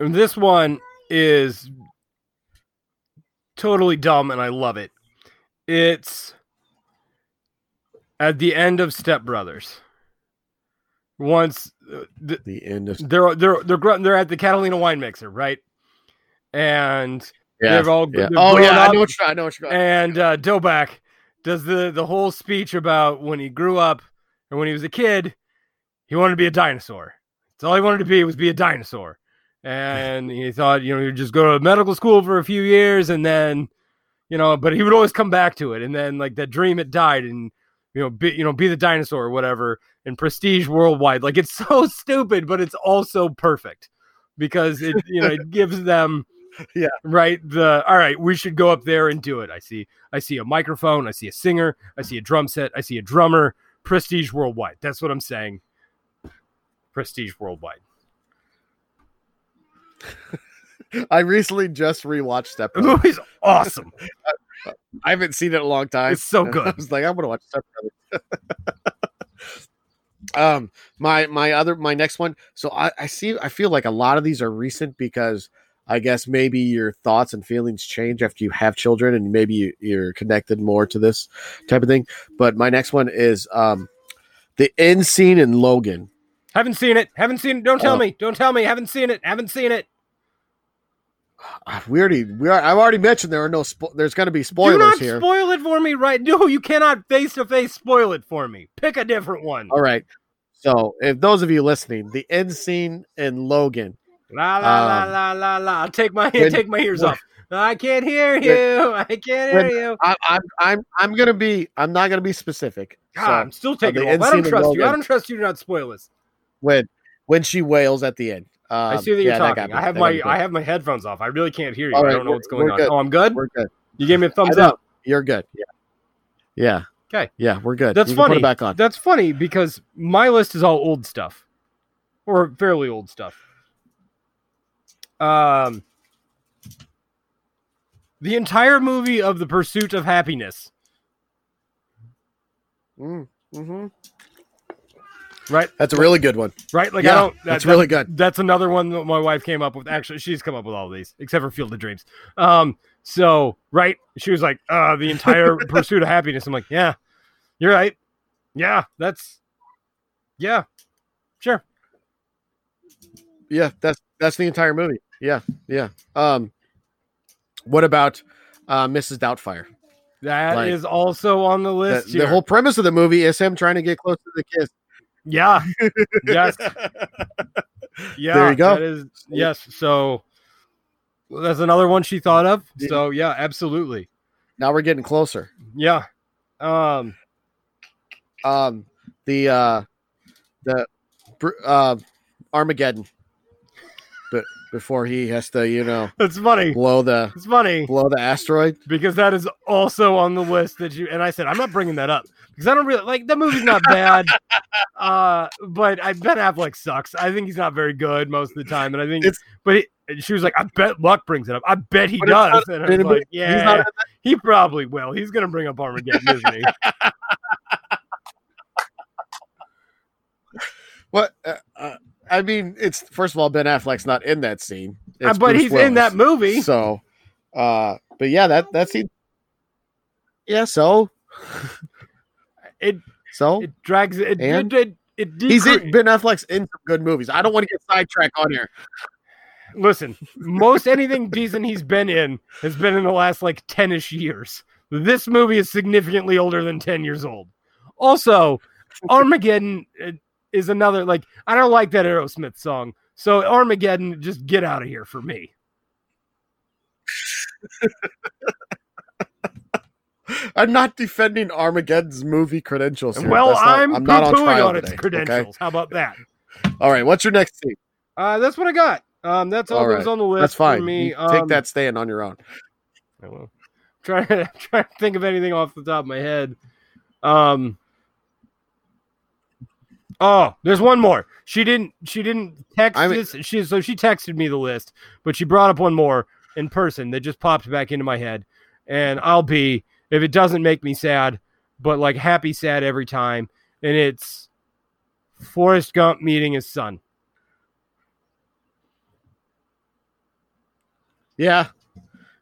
This one is totally dumb and I love it. It's at the end of Step Brothers. Once uh, th- the end of they're they're they're gr- they're at the Catalina wine mixer, right? And yeah, they've all yeah. they've oh grown yeah i know what you, i know what you're going And uh, Doback does the the whole speech about when he grew up and when he was a kid, he wanted to be a dinosaur. That's all he wanted to be was be a dinosaur. And he thought, you know, he'd just go to medical school for a few years and then, you know, but he would always come back to it. And then like that dream it died and you know, be you know, be the dinosaur or whatever and prestige worldwide. Like it's so stupid, but it's also perfect because it you know it gives them Yeah. right the all right we should go up there and do it i see i see a microphone i see a singer i see a drum set i see a drummer prestige worldwide that's what i'm saying prestige worldwide i recently just rewatched step the movie's awesome i haven't seen it in a long time it's so good. I was like, I'm gonna watch Step Brothers. um, my my other my next one. So I, I see. I feel like a lot of these are recent because I guess maybe your thoughts and feelings change after you have children, and maybe you, you're connected more to this type of thing. But my next one is um, the end scene in Logan. haven't seen it haven't seen it don't tell Oh. me don't tell me haven't seen it haven't seen it We already we are. I've already mentioned there are no. Spo- there's going to be do spoilers not here. spoil it for me right no you cannot face to face spoil it for me pick a different one All right. So if those of you listening, the end scene in Logan. La la la Um, la la la. I'll take my when- take my ears when- off. I can't hear you. I can't hear when- you. I, I'm I'm I'm gonna be. I'm not gonna be specific. God, So, I'm still taking off. I don't end scene in trust you. I don't trust you to not spoil this. when when she wails at the end. Um, I see that you're yeah, talking. me. I have That my I have my headphones off. I really can't hear you. All I don't know what's going on. good. Oh, I'm good. We're good. You gave me a thumbs up. You're good. Yeah. Yeah. Okay. Yeah, we're good. That's You funny. Put it back on. That's funny because my list is all old stuff, or fairly old stuff. Um, the entire movie of The Pursuit of Happiness, Mm, mhm. Right? That's a really good one. Right? Like I don't. that's that- really good. that's another one that my wife came up with. Actually, she's come up with all these except for Field of Dreams. Um, so right, she was like, uh, the entire pursuit of happiness. I'm like, yeah, you're right. Yeah, that's yeah, sure. Yeah, that's that's the entire movie. Yeah, yeah. Um, what about uh, Mrs. Doubtfire? That is Like, also on the The, list. the here. whole premise of the movie is him trying to get close to the kiss. Yeah, yes, yeah. There you go. That is yes. So well, that's another one she thought of. So yeah, absolutely. Now we're getting closer. Yeah. Um. Um, the uh, the uh, Armageddon. Before he has to, you know, It's funny. blow the It's funny. blow the asteroid. because that is also on the list that you and I said I'm not bringing that up because I don't really like the movie's not bad, uh, but I Ben Affleck sucks. I think he's not very good most of the time, and I think It's- but he, and she was like, I bet Luck brings it up. I bet he does, and I was like, he's yeah, not he probably will. He's gonna bring up Armageddon, isn't he? What? Uh, uh, I mean, it's first of all, Ben Affleck's not in that scene, It's but Bruce he's in that movie. So, uh, but yeah, that that scene. Yeah. So. It So it drags it. And? it, it, it he's in Ben Affleck's in some good movies. I don't want to get sidetracked on here. Listen, most anything decent he's been in has been in the last like 10 ish years. This movie is significantly older than 10 years old. Also, Armageddon uh, is another, like, I don't like that Aerosmith song. So, Armageddon, just get out of here for me. I'm not defending Armageddon's movie credentials. Here. well, not- I'm, I'm not on trial on its today, okay? credentials. How about that? All right, what's your next scene? Uh, that's what I got. Um, that's all, All that was on the list That's fine. for me. Um, Take that stand on your own. I will. Try to try to think of anything off the top of my head. Um. Oh, there's one more. She didn't. She didn't text I mean- this. She so she texted me the list, but she brought up one more in person that just popped back into my head, and I'll be if it doesn't make me sad, but like happy sad every time, and it's Forrest Gump meeting his son. Yeah,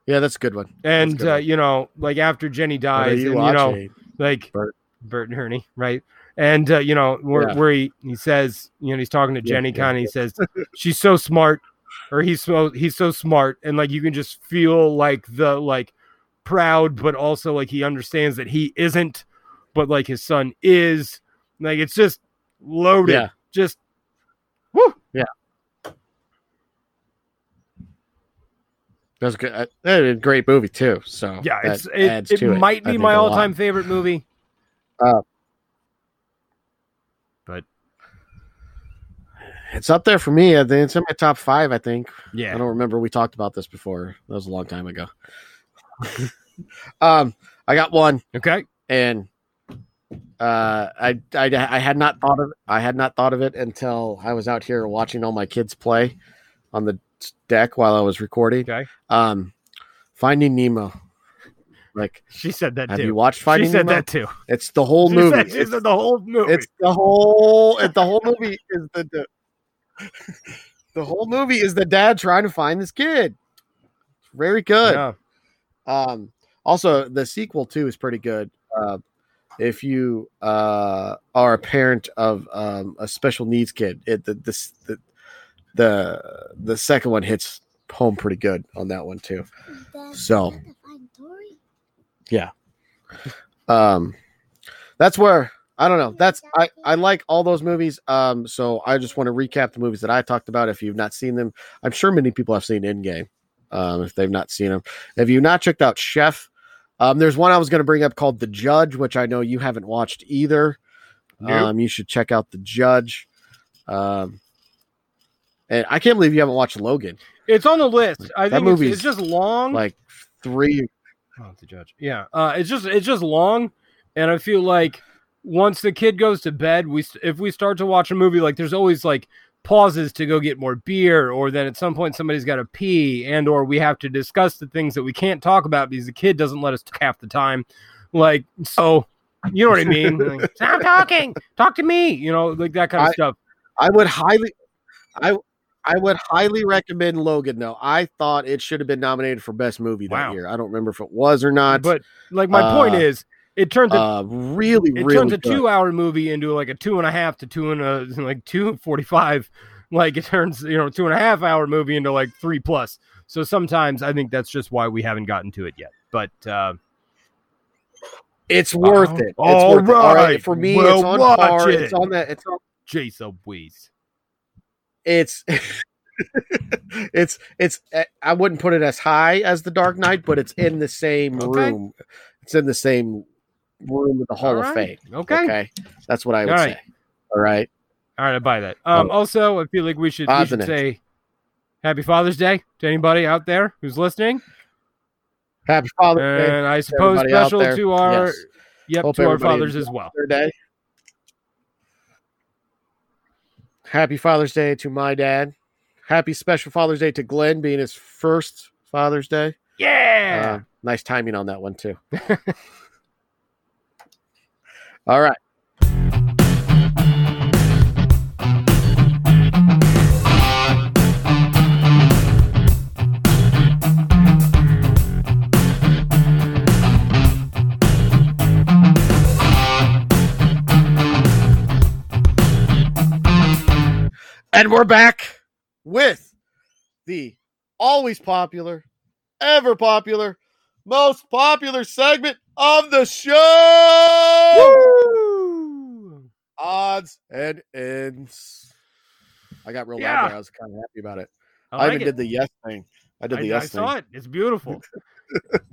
yeah, that's a good one. And good uh, one. you know, like after Jenny dies, and you you know, like Bert. Bert, and Ernie, right? And uh, you know where Yeah. where he he says, you know, he's talking to Jenny, yeah, kind of. He says, "She's so smart," or he's so he's so smart, and like you can just feel like the like proud, but also like he understands that he isn't, but like his son is. Like it's just loaded. Yeah. Just yeah. That's good. That's a great movie too. So Yeah, it's it, it might be my all-time favorite movie. Uh, It's up there for me. I think it's in my top five. I think. yeah, I don't remember we talked about this before. That was a long time ago. um, I got one, okay, and uh, I, I I had not thought of I had not thought of it until I was out here watching all my kids play on the deck while I was recording. okay. Um, Finding Nemo. Like, She said that have too. you watched She Finding said Nemo? that too. It's the whole She movie. said, she It's- said the whole movie. it's the whole it, the whole movie is the, the the whole movie is the dad trying to find this kid. Very good. Yeah. um also the sequel too is pretty good. Uh if you uh are a parent of um a special needs kid it the this the the the second one hits home pretty good on that one too. So- yeah, um that's where i don't know that's i i like all those movies um so i just want to recap the movies that i talked about if you've not seen them i'm sure many people have seen Endgame. um if they've not seen them if you've not checked out chef um there's one i was going to bring up called the judge which i know you haven't watched either Nope. um you should check out the judge um and i can't believe you haven't watched logan It's on the list. I That think it's, movie's it's just long. like three oh, the judge. Yeah. Uh, it's just it's just long, and I feel like once the kid goes to bed, we if we start to watch a movie, like there's always like pauses to go get more beer, or then at some point somebody's got to pee, and or we have to discuss the things that we can't talk about because the kid doesn't let us talk half the time. Like so, you know what I mean? Like, Stop talking. Talk to me. You know, like that kind of I- stuff. I would highly, I, I would highly recommend Logan. Though I thought it should have been nominated for best movie that Wow. year. I don't remember if it was or not. But like my point uh, is, it turns a uh, really, it really turns a good. two hour movie into like a two and a half to two and a like two forty five. Like it turns you know two and a half hour movie into like three plus. So sometimes I think that's just why we haven't gotten to it yet. But uh, It's worth Oh, it. It's all worth it. All right, right. for me, We'll it's on par. it. It's on that. It's on. Jason Weiss. It's. it's it's eh, I wouldn't put it as high as the Dark Knight, but it's in the same Okay. room. It's in the same room with the Hall All of. Fame. Okay. Okay, that's what I would All say. All right. All right, I buy that. Um, Oh. also, I feel like we should we should say Happy Father's Day to anybody out there who's listening, Happy Father's Day. and I suppose special to our Yes. yep Hope to our fathers as well. day. Happy Father's Day to my dad. Happy special Father's Day to Glenn being his first Father's Day. Yeah. Uh, nice timing on that one too. All right. And we're back with the always popular, ever popular, most popular segment of the show. Woo! Odds and ends. I got real Yeah. loud there. I was kind of happy about it. I I, even it. did the yes thing. I did the I yes thing. I saw it. It's beautiful.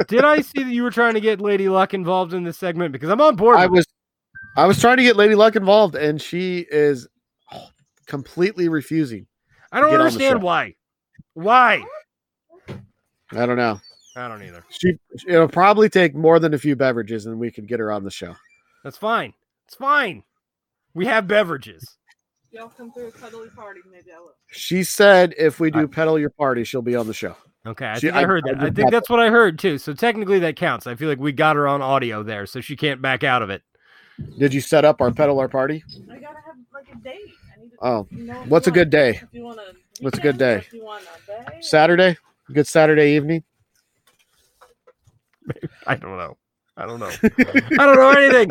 Did I see that you were trying to get Lady Luck involved in this segment? Because I'm on board. I was I was trying to get Lady Luck involved, and she is completely refusing. I don't get on the understand why. Why? I don't know. I don't either. She it'll probably take more than a few beverages, and we can get her on the show. That's fine. It's fine. We have beverages. Y'all come through a cuddly party, maybe I will. She said if we do I- pedal your party, she'll be on the show. Okay, I She- think I, I- heard I that. I did think that. that's what I heard too. So technically that counts. I feel like we got her on audio there, so she can't back out of it. Did you set up our pedal our party? I gotta have like a date. I need to Oh, know what's a good day? Want a What's a good weekend, or day? If you want a day. Saturday, good Saturday evening. I don't know. I don't know. I don't know anything.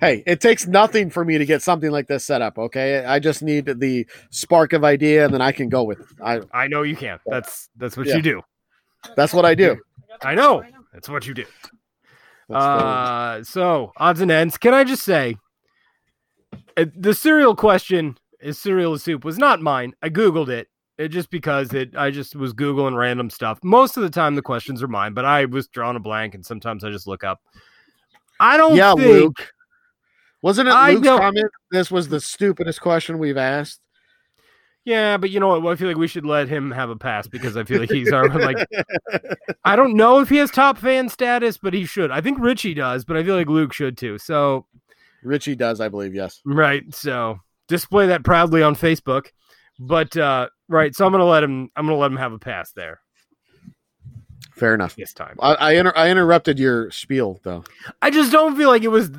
Hey, it takes nothing for me to get something like this set up. Okay, I just need the spark of idea, and then I can go with. It. I I know you can. That's that's what Yeah. you do. that's what I do. I know. That's what you do. Uh, so odds and ends. Can I just say, uh, the cereal question is cereal soup was not mine. I googled it. It just because it. I just was googling random stuff. Most of the time, the questions are mine, but I was drawing a blank, and sometimes I just look up. I don't yeah, think. Luke. Wasn't it I Luke's don't- comment? This was the stupidest question we've asked. Yeah, but you know what? I feel like we should let him have a pass because I feel like he's our like. I don't know if he has top fan status, but he should. I think Richie does, but I feel like Luke should too. So Richie does, I believe. Yes. Right. So display that proudly on Facebook. But uh right, so I'm gonna let him I'm gonna let him have a pass there Fair enough. this time. I I, inter- I interrupted your spiel though. I just don't feel like it was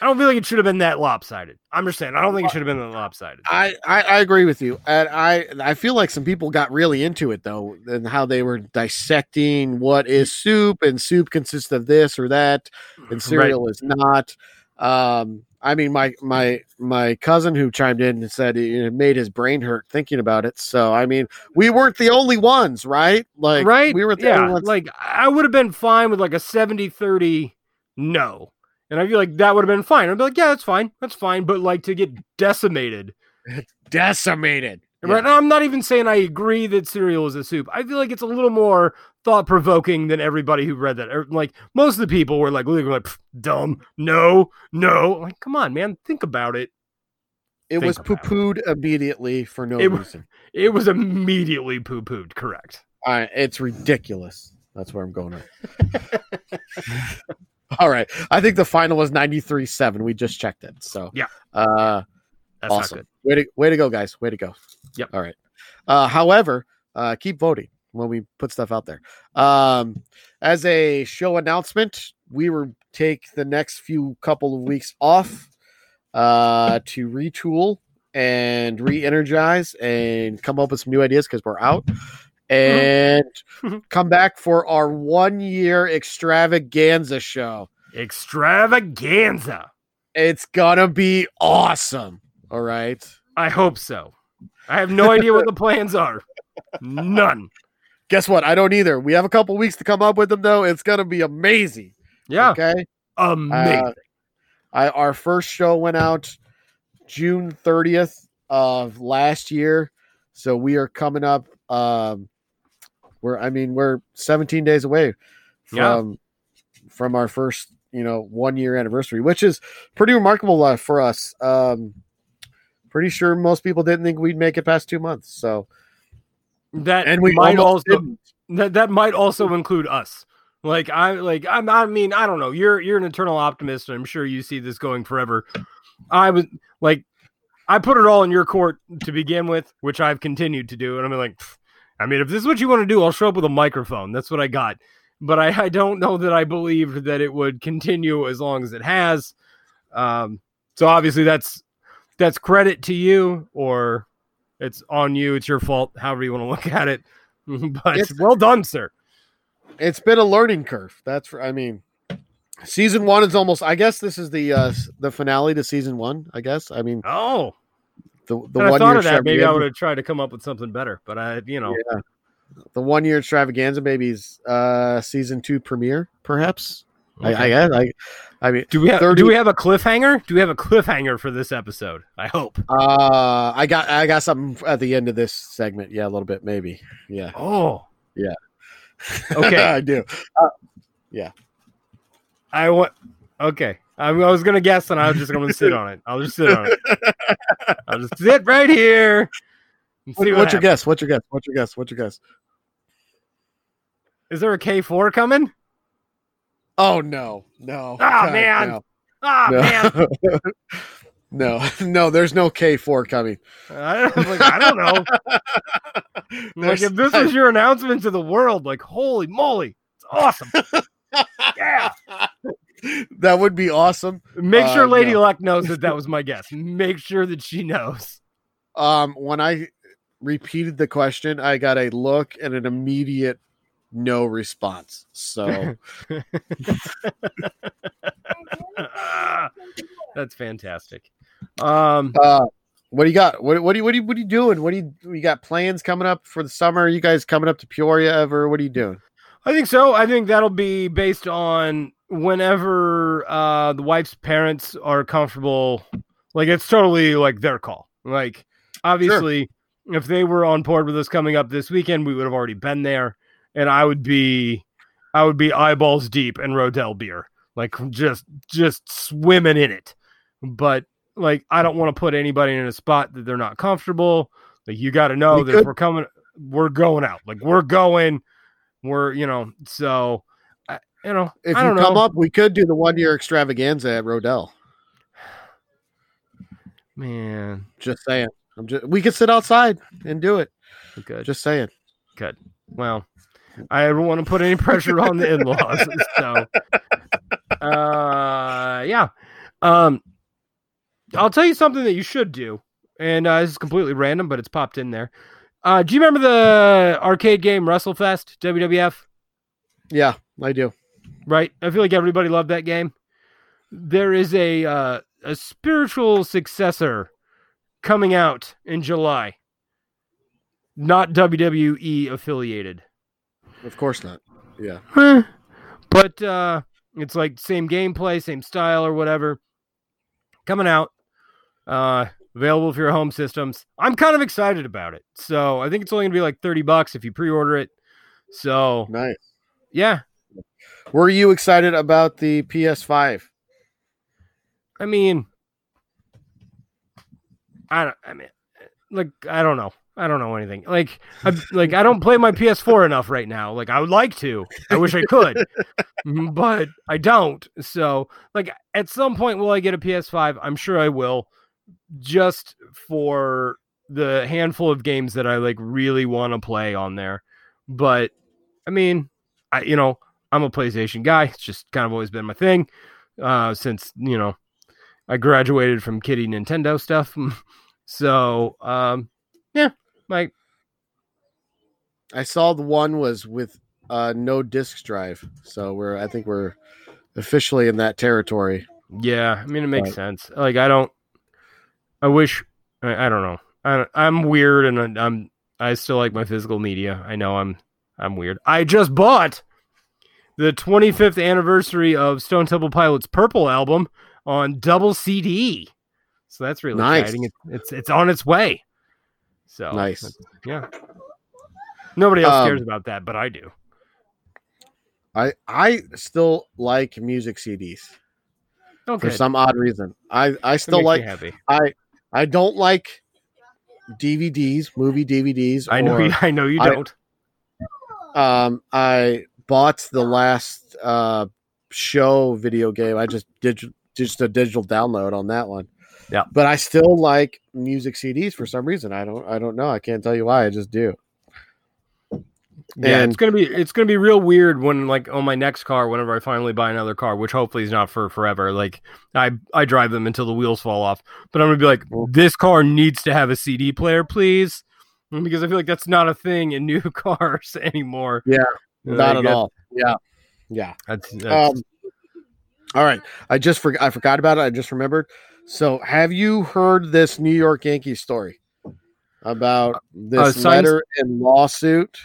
I don't feel like it should have been that lopsided. I'm just saying, I don't think it should have been that lopsided. I, I, I agree with you, and I I feel like some people got really into it though, and how they were dissecting what is soup, and soup consists of this or that, and cereal is not. Um, I mean, my my my cousin who chimed in and said it, made his brain hurt thinking about it. So I mean, we weren't the only ones, right? Like, right? We were the yeah, only ones. like I would have been fine with like a 70-30 no. And I feel like that would have been fine. I'd be like, yeah, that's fine. That's fine. But like to get decimated decimated. Right. And I'm not even saying I agree that cereal is a soup. I feel like it's a little more thought provoking than everybody who read that. Or, Like most of the people were like, like dumb, no, no. Like, come on, man, think about it. It Think was poo pooed immediately for no It reason. It was immediately poo pooed. Correct. All right, it's ridiculous. That's where I'm going. All right. I think the final was 93-7. We just checked it. So Yeah. Uh That's awesome. Way to way to go, guys. Way to go. Yep. All right. Uh however, uh keep voting when we put stuff out there. Um as a show announcement, we will take the next few couple of weeks off uh to retool and re-energize and come up with some new ideas because we're out and come back for our one year extravaganza show. Extravaganza. It's gonna be awesome. All right. I hope so. I have no idea what the plans are. None. Guess what? I don't either. We have a couple weeks to come up with them though. It's gonna be amazing. Yeah. Okay. Amazing. Uh, I our first show went out June 30th of last year. So we are coming up um we're I mean we're 17 days away Yeah. from from our first, you know, 1 year anniversary, which is pretty remarkable uh, for us. Um pretty sure most people didn't think we'd make it past 2 months. So that and we might also didn't. that that might also include us. Like I like I'm I mean I don't know. You're you're an eternal optimist, and I'm sure you see this going forever. I was like, I put it all in your court to begin with, which I've continued to do, and I'm like, "Pff, I mean, if this is what you want to do, I'll show up with a microphone. That's what I got. But I, I don't know that I believed that it would continue as long as it has. Um, so obviously that's that's credit to you, or it's on you. It's your fault, however you want to look at it. but It's- well done, sir. it's been a learning curve. That's for, I mean, season one is almost. I guess this is the uh the finale to season one. I guess. I mean, Oh, the the Had I one thought year of that, maybe I would have tried to come up with something better. But I, you know, the one year extravaganza, maybe is uh season two premiere, perhaps. I, I guess. I, I mean, do we have 30 do we have a cliffhanger? Do we have a cliffhanger for this episode? I hope. uh, I got I got something at the end of this segment. Yeah, a little bit, maybe. Yeah. Oh, Yeah. Okay. I do. Yeah I want. Okay, I, I was gonna guess, and I was just gonna sit on it. I'll just sit on it. I'll just sit right here. What- what's your guess? What's your guess? What's your guess? What's your guess? Is there a K four coming? Oh no, no. Ah, God, man. no. Ah man, No. no, no, there's no K four coming. I don't, like, I don't know. Like if this was your announcement to the world, like holy moly, it's awesome. Yeah. that would be awesome. Make Uh, sure Lady no. Luck knows that that was my guess. Make sure that she knows. Um, when I repeated the question, I got a look and an immediate no response. So That's fantastic. Um, uh what do you got? What, what do you what do you what are you doing? What do you you got plans coming up for the summer? Are you guys coming up to Peoria ever? What are you doing? I think so. I think that'll be based on whenever uh, the wife's parents are comfortable. Like it's totally like their call. Like obviously, if they were on board with us coming up this weekend, we would have already been there, and I would be, I would be eyeballs deep in Rhodell beer, like just just swimming in it. But like I don't want to put anybody in a spot that they're not comfortable. Like you got to know We that if we're coming, we're going out. Like we're going we're you know so I, you know If you don't come know up, we could do the one year extravaganza at Rhodell. man Just saying. I'm just we could sit outside and do it. good Just saying. good well I don't want to put any pressure on the in-laws so uh yeah um I'll tell you something that you should do and uh, this is completely random but it's popped in there uh do you remember the arcade game WrestleFest WWF Yeah, I do. right? I feel like everybody loved that game. There is a uh, a spiritual successor coming out in July, not WWE affiliated, Of course not. Yeah. but uh, it's like same gameplay, same style, or whatever. Coming out, uh, available for your home systems. I'm kind of excited about it. So I think it's only gonna be like thirty bucks if you pre-order it. So Nice. yeah, Were you excited about the PS5? I mean, I don't. I mean, like I don't know. I don't know anything. Like, I, like I don't play my PS4 enough right now. Like I would like to. I wish I could, but I don't. So, like at some point, will I get a PS5? I'm sure I will. Just for the handful of games that I like really want to play on there. But I mean, I you know I'm a PlayStation guy. It's just kind of always been my thing uh, since you know I graduated from kiddie Nintendo stuff. so um, like I saw the one was with uh no disc drive. So we're I think we're officially in that territory. yeah, I mean it makes Right. sense. Like I don't, I wish I, I don't know. I, I'm weird and I'm I still like my physical media. I know I'm I'm weird. I just bought the 25th anniversary of Stone Temple Pilots' Purple album on double CD. So that's really Nice. exciting. It's, it's it's on its way. So Nice. Yeah. Nobody else Um, cares about that, but I do. I I still like music CDs Okay. for some odd reason. I I still like. I I don't like DVDs, movie DVDs. I know or, you, I know you don't. um I bought the last uh show video game. I just did just a digital download on that one. Yeah. But I still like music CDs for some reason. I don't I don't know. I can't tell you why. I just do. Yeah, And- it's gonna be it's gonna be real weird when like on my next car, whenever I finally buy another car, which hopefully is not for forever. Like I I drive them until the wheels fall off, but I'm gonna be like, this car needs to have a CD player, please, because I feel like that's not a thing in new cars anymore. Yeah, Like, Not at all. Yeah. Yeah. That's, that's Um, all right. I just forgot. I forgot about it. I just remembered. So, have you heard this New York Yankees story about this uh, letter and lawsuit?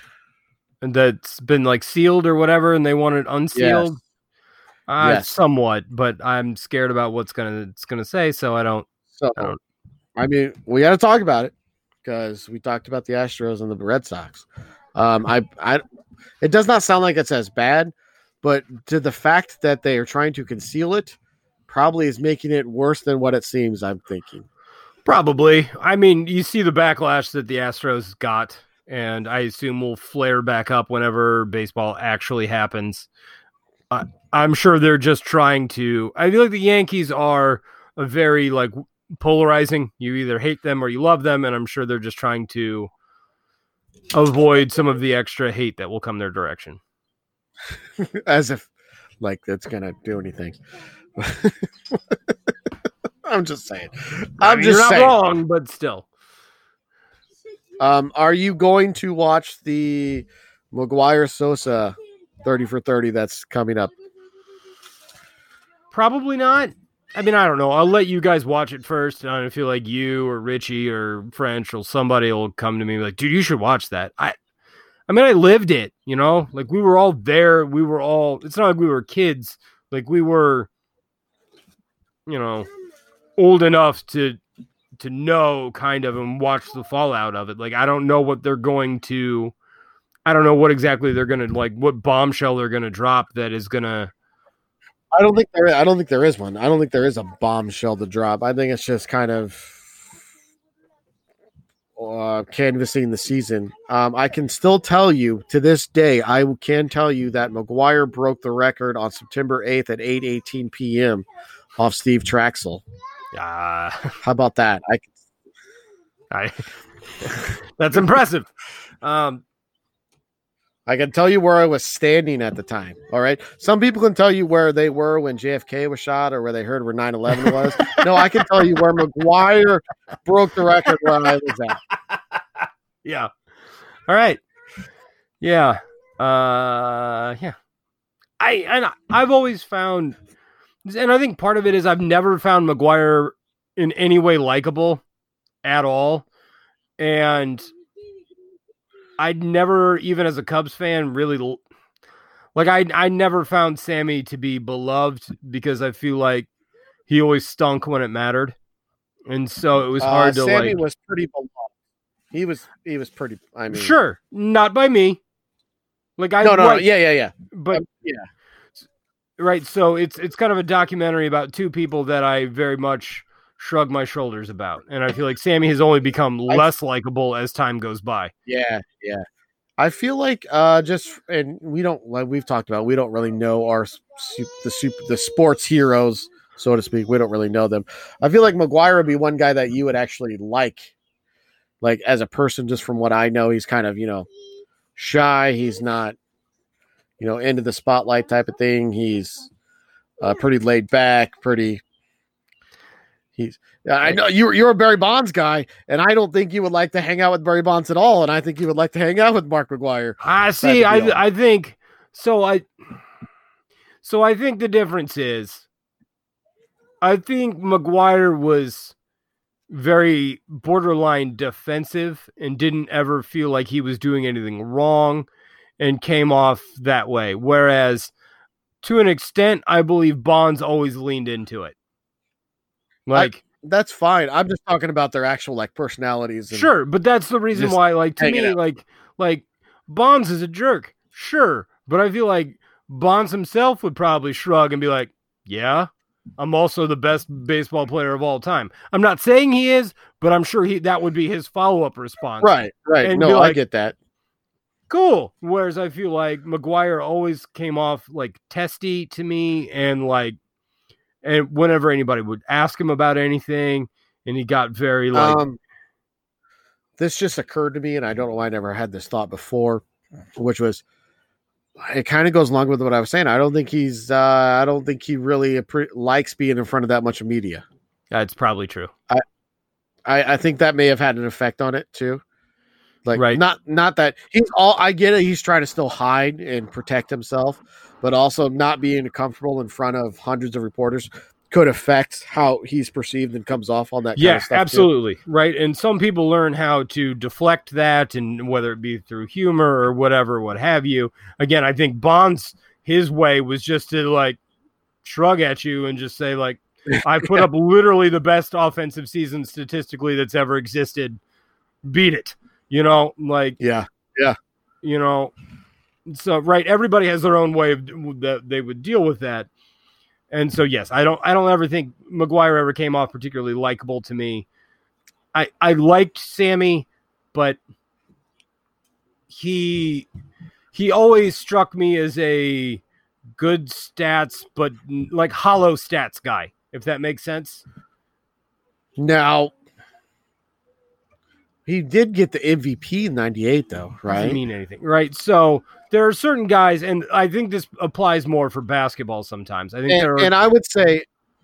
and that's been like sealed or whatever, and they want it Yes. unsealed. Uh, Yes. somewhat, but I'm scared about what's gonna it's gonna say, so I don't. So, I don't- I mean, we got to talk about it because we talked about the Astros and the Red Sox. Um, I, I, it does not sound like it's as bad, but to the fact that they are trying to conceal it, probably is making it worse than what it seems. I'm thinking. Probably. I mean, you see the backlash that the Astros got, and I assume will flare back up whenever baseball actually happens. I I'm sure they're just trying to. I feel like the Yankees are a very like polarizing. You either hate them or you love them, and I'm sure they're just trying to avoid some of the extra hate that will come their direction. as if like that's gonna do anything. I'm just saying. I I'm mean, just you're not saying. wrong, but still. Um, are you going to watch the McGwire Sosa 30 for 30 that's coming up? Probably not. I mean, I don't know. I'll let you guys watch it first. And I feel like you or Richie or French or somebody will come to me like, dude, you should watch that. I I mean, I lived it, you know? Like we were all there. We were all it's not like we were kids. Like we were, you know, old enough to to know kind of and watch the fallout of it. Like I don't know what they're going to I don't know what exactly they're gonna like what bombshell they're gonna drop that is gonna I don't think there. I don't think there is one. I don't think there is a bombshell to drop. I think it's just kind of uh, canvassing the season. Um, I can still tell you to this day. I can tell you that McGwire broke the record on September eighth at eight eighteen p.m. off Steve Trachsel. uh How about that? I I that's impressive. Um, I can tell you where I was standing at the time. All right. Some people can tell you where they were when JFK was shot or where they heard where 9 11 was. no, I can tell you where McGwire broke the record where I was at. yeah. All right. Yeah. Uh, yeah. I and I've always found, and I think part of it is I've never found McGwire in any way likable at all, and I'd never, even as a Cubs fan, really like I I never found Sammy to be beloved because I feel like he always stunk when it mattered, and so it was hard Uh, to Sammy like. was pretty beloved. He was he was pretty I mean Sure, not by me. Like I No, no, no, yeah, yeah, yeah. but Um, yeah. Right. So it's it's kind of a documentary about two people that I very much shrug my shoulders about, and I feel like Sammy has only become less likable as time goes by. Yeah, yeah. I feel like uh just and we don't like we've talked about we don't really know our the super the sports heroes so to speak. We don't really know them. I feel like McGwire would be one guy that you would actually like, like as a person. Just from what I know, he's kind of you know shy. He's not you know into the spotlight type of thing. He's uh, pretty laid back, pretty. He's. I know you're you're a Barry Bonds guy, and I don't think you would like to hang out with Barry Bonds at all. And I think you would like to hang out with Mark McGwire. I see. I I think so. I so I think the difference is, I think McGwire was very borderline defensive and didn't ever feel like he was doing anything wrong, and came off that way. Whereas, to an extent, I believe Bonds always leaned into it. Like That's fine. I'm just talking about their actual like personalities. And, Sure, but that's the reason why, like to me, like like Bonds is a jerk. Sure, but I feel like Bonds himself would probably shrug and be like, "Yeah, I'm also the best baseball player of all time." I'm not saying he is, but I'm sure he that would be his follow up response. Right, right. And no, be I get that. Cool. Whereas I feel like McGwire always came off like testy to me, and like, and whenever anybody would ask him about anything, and he got very like, um, this just occurred to me, and I don't know why I never had this thought before, which was it kind of goes along with what I was saying. I don't think he's, uh, I don't think he really appre- likes being in front of that much media. that's probably true. I, I think that may have had an effect on it too. Like, Right. not not that he's all. I get it. He's trying to still hide and protect himself, but also not being comfortable in front of hundreds of reporters could affect how he's perceived and comes off on that. kind yeah, of stuff too. absolutely. Right. And some people learn how to deflect that and whether it be through humor or whatever, what have you. Again, I think Bonds his way was just to like shrug at you and just say like, "I put up literally the best offensive season statistically that's ever existed. Beat it." You know, like Yeah. Yeah. You know so right everybody has their own way of that they would deal with that and so yes i don't i don't ever think mcgwire ever came off particularly likable to me i i liked sammy but he he always struck me as a good stats but like hollow stats guy if that makes sense Now, he did get the MVP in '98, though, doesn't right? mean anything, right? So there are certain guys, and I think this applies more for basketball sometimes. I think there And, are, and I would say,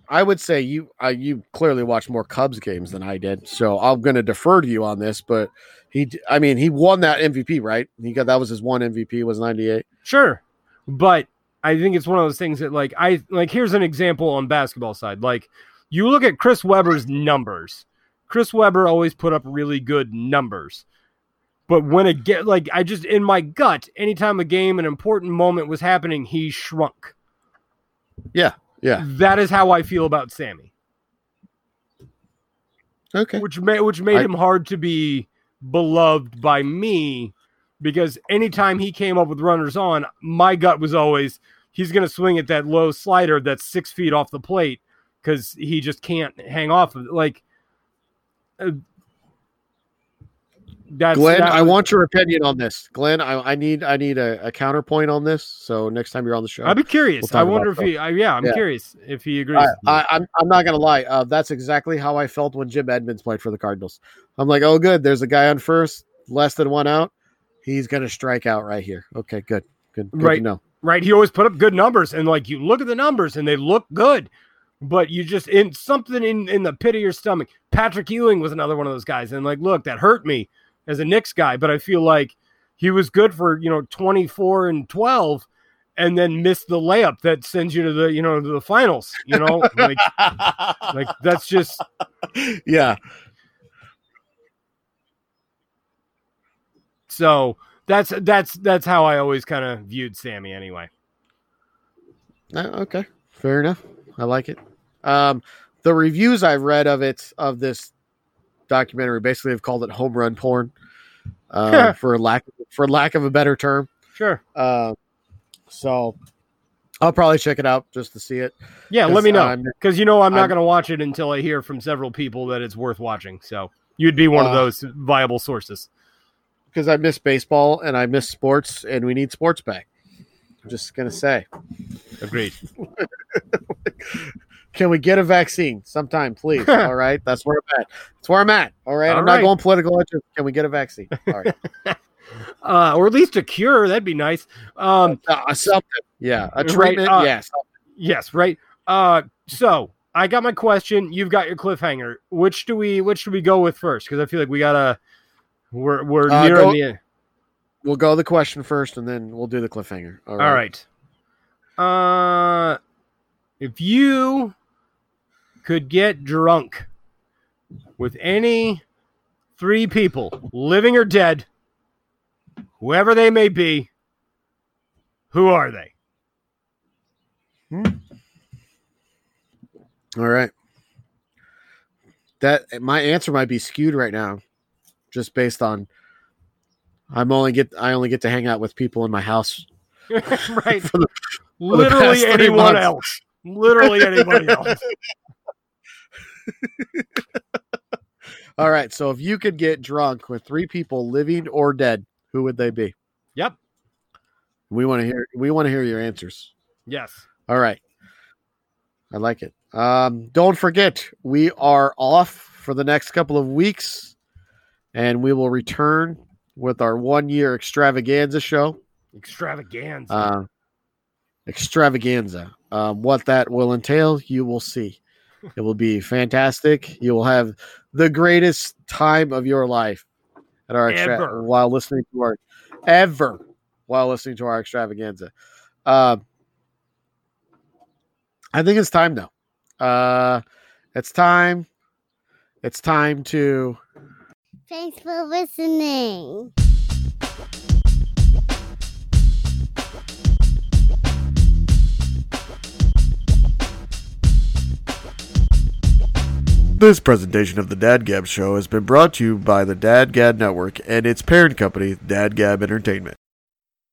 I would say you uh, you clearly watched more Cubs games than I did, so I'm going to defer to you on this. But he, I mean, he won that MVP, right? He got that was his one MVP was '98. sure, but I think it's one of those things that, like, I like. Here's an example on basketball side. Like, you look at Chris Webber's numbers. Chris Webber always put up really good numbers. But when it get like I just in my gut, anytime a game, an important moment was happening, he shrunk. Yeah, yeah. That is how I feel about Sammy. Okay. which made which made I- him hard to be beloved by me because anytime he came up with runners on, my gut was always he's going to swing at that low slider that's six feet off the plate because he just can't hang off of it. Like uh, that's Glenn, that I want your opinion on this. Glenn, I, I need I need a, a counterpoint on this. So next time you're on the show, I'd be curious. We'll I wonder if he. I, yeah, I'm Yeah. curious if he agrees. I, I, I'm I'm not gonna lie. Uh, that's exactly how I felt when Jim Edmonds played for the Cardinals. I'm like, oh, good. There's a guy on first, less than one out. He's gonna strike out right here. Okay, good, good, good Right. to know. right? He always put up good numbers, and like you look at the numbers, and they look good, but you just in something in in the pit of your stomach. Patrick Ewing was another one of those guys, and like, look, that hurt me as a Knicks guy, but I feel like he was good for you know twenty four and twelve, and then missed the layup that sends you to the you know to the finals. You know, like like that's just yeah, so. That's that's that's how I always kind of viewed Sammy anyway. Uh, okay, fair enough. I like it. Um, the reviews I've read of it of this documentary basically have called it home run porn, uh, for lack for lack of a better term. Sure. Uh, so I'll probably check it out just to see it. Yeah, let me know because you know I'm not going to watch it until I hear from several people that it's worth watching. So you'd be one of Uh, those viable sources. because I miss baseball and I miss sports, and we need sports back. I'm just gonna say, Agreed. can we get a vaccine sometime, please? All right, that's where I'm at. That's where I'm at. All right, All I'm right. not going political. Can we get a vaccine? All right, Uh, or at least a cure. That'd be nice. Um, uh, something. Yeah, a Right, treatment. uh, yes. yes, right. Uh, so I got my question. You've got your cliffhanger. Which do we which do we go with first? Because I feel like we gotta we're we're Uh, nearing go- the end. We'll go the question first, and then we'll do the cliffhanger. All right. All right. Uh, if you could get drunk with any three people, living or dead, whoever they may be, who are they? Hmm. All right. That my answer might be skewed right now, just based on I'm only get I only get to hang out with people in my house right. the Literally anyone else. Literally anybody else. All right. So if you could get drunk with three people, living or dead, who would they be? Yep. We want to hear. We want to hear your answers. Yes. All right. I like it. Um, don't forget, we are off for the next couple of weeks, and we will return with our one-year extravaganza show. Extravaganza. Uh, extravaganza. Um, what that will entail, you will see. It will be fantastic. You will have the greatest time of your life at our extra- while listening to our ever while listening to our extravaganza. Um, I think it's time now. Uh, it's time. It's time to. Thanks for listening. This presentation of the Dad Gab Show has been brought to you by the Dad Gab Network and its parent company, Dad Gab Entertainment.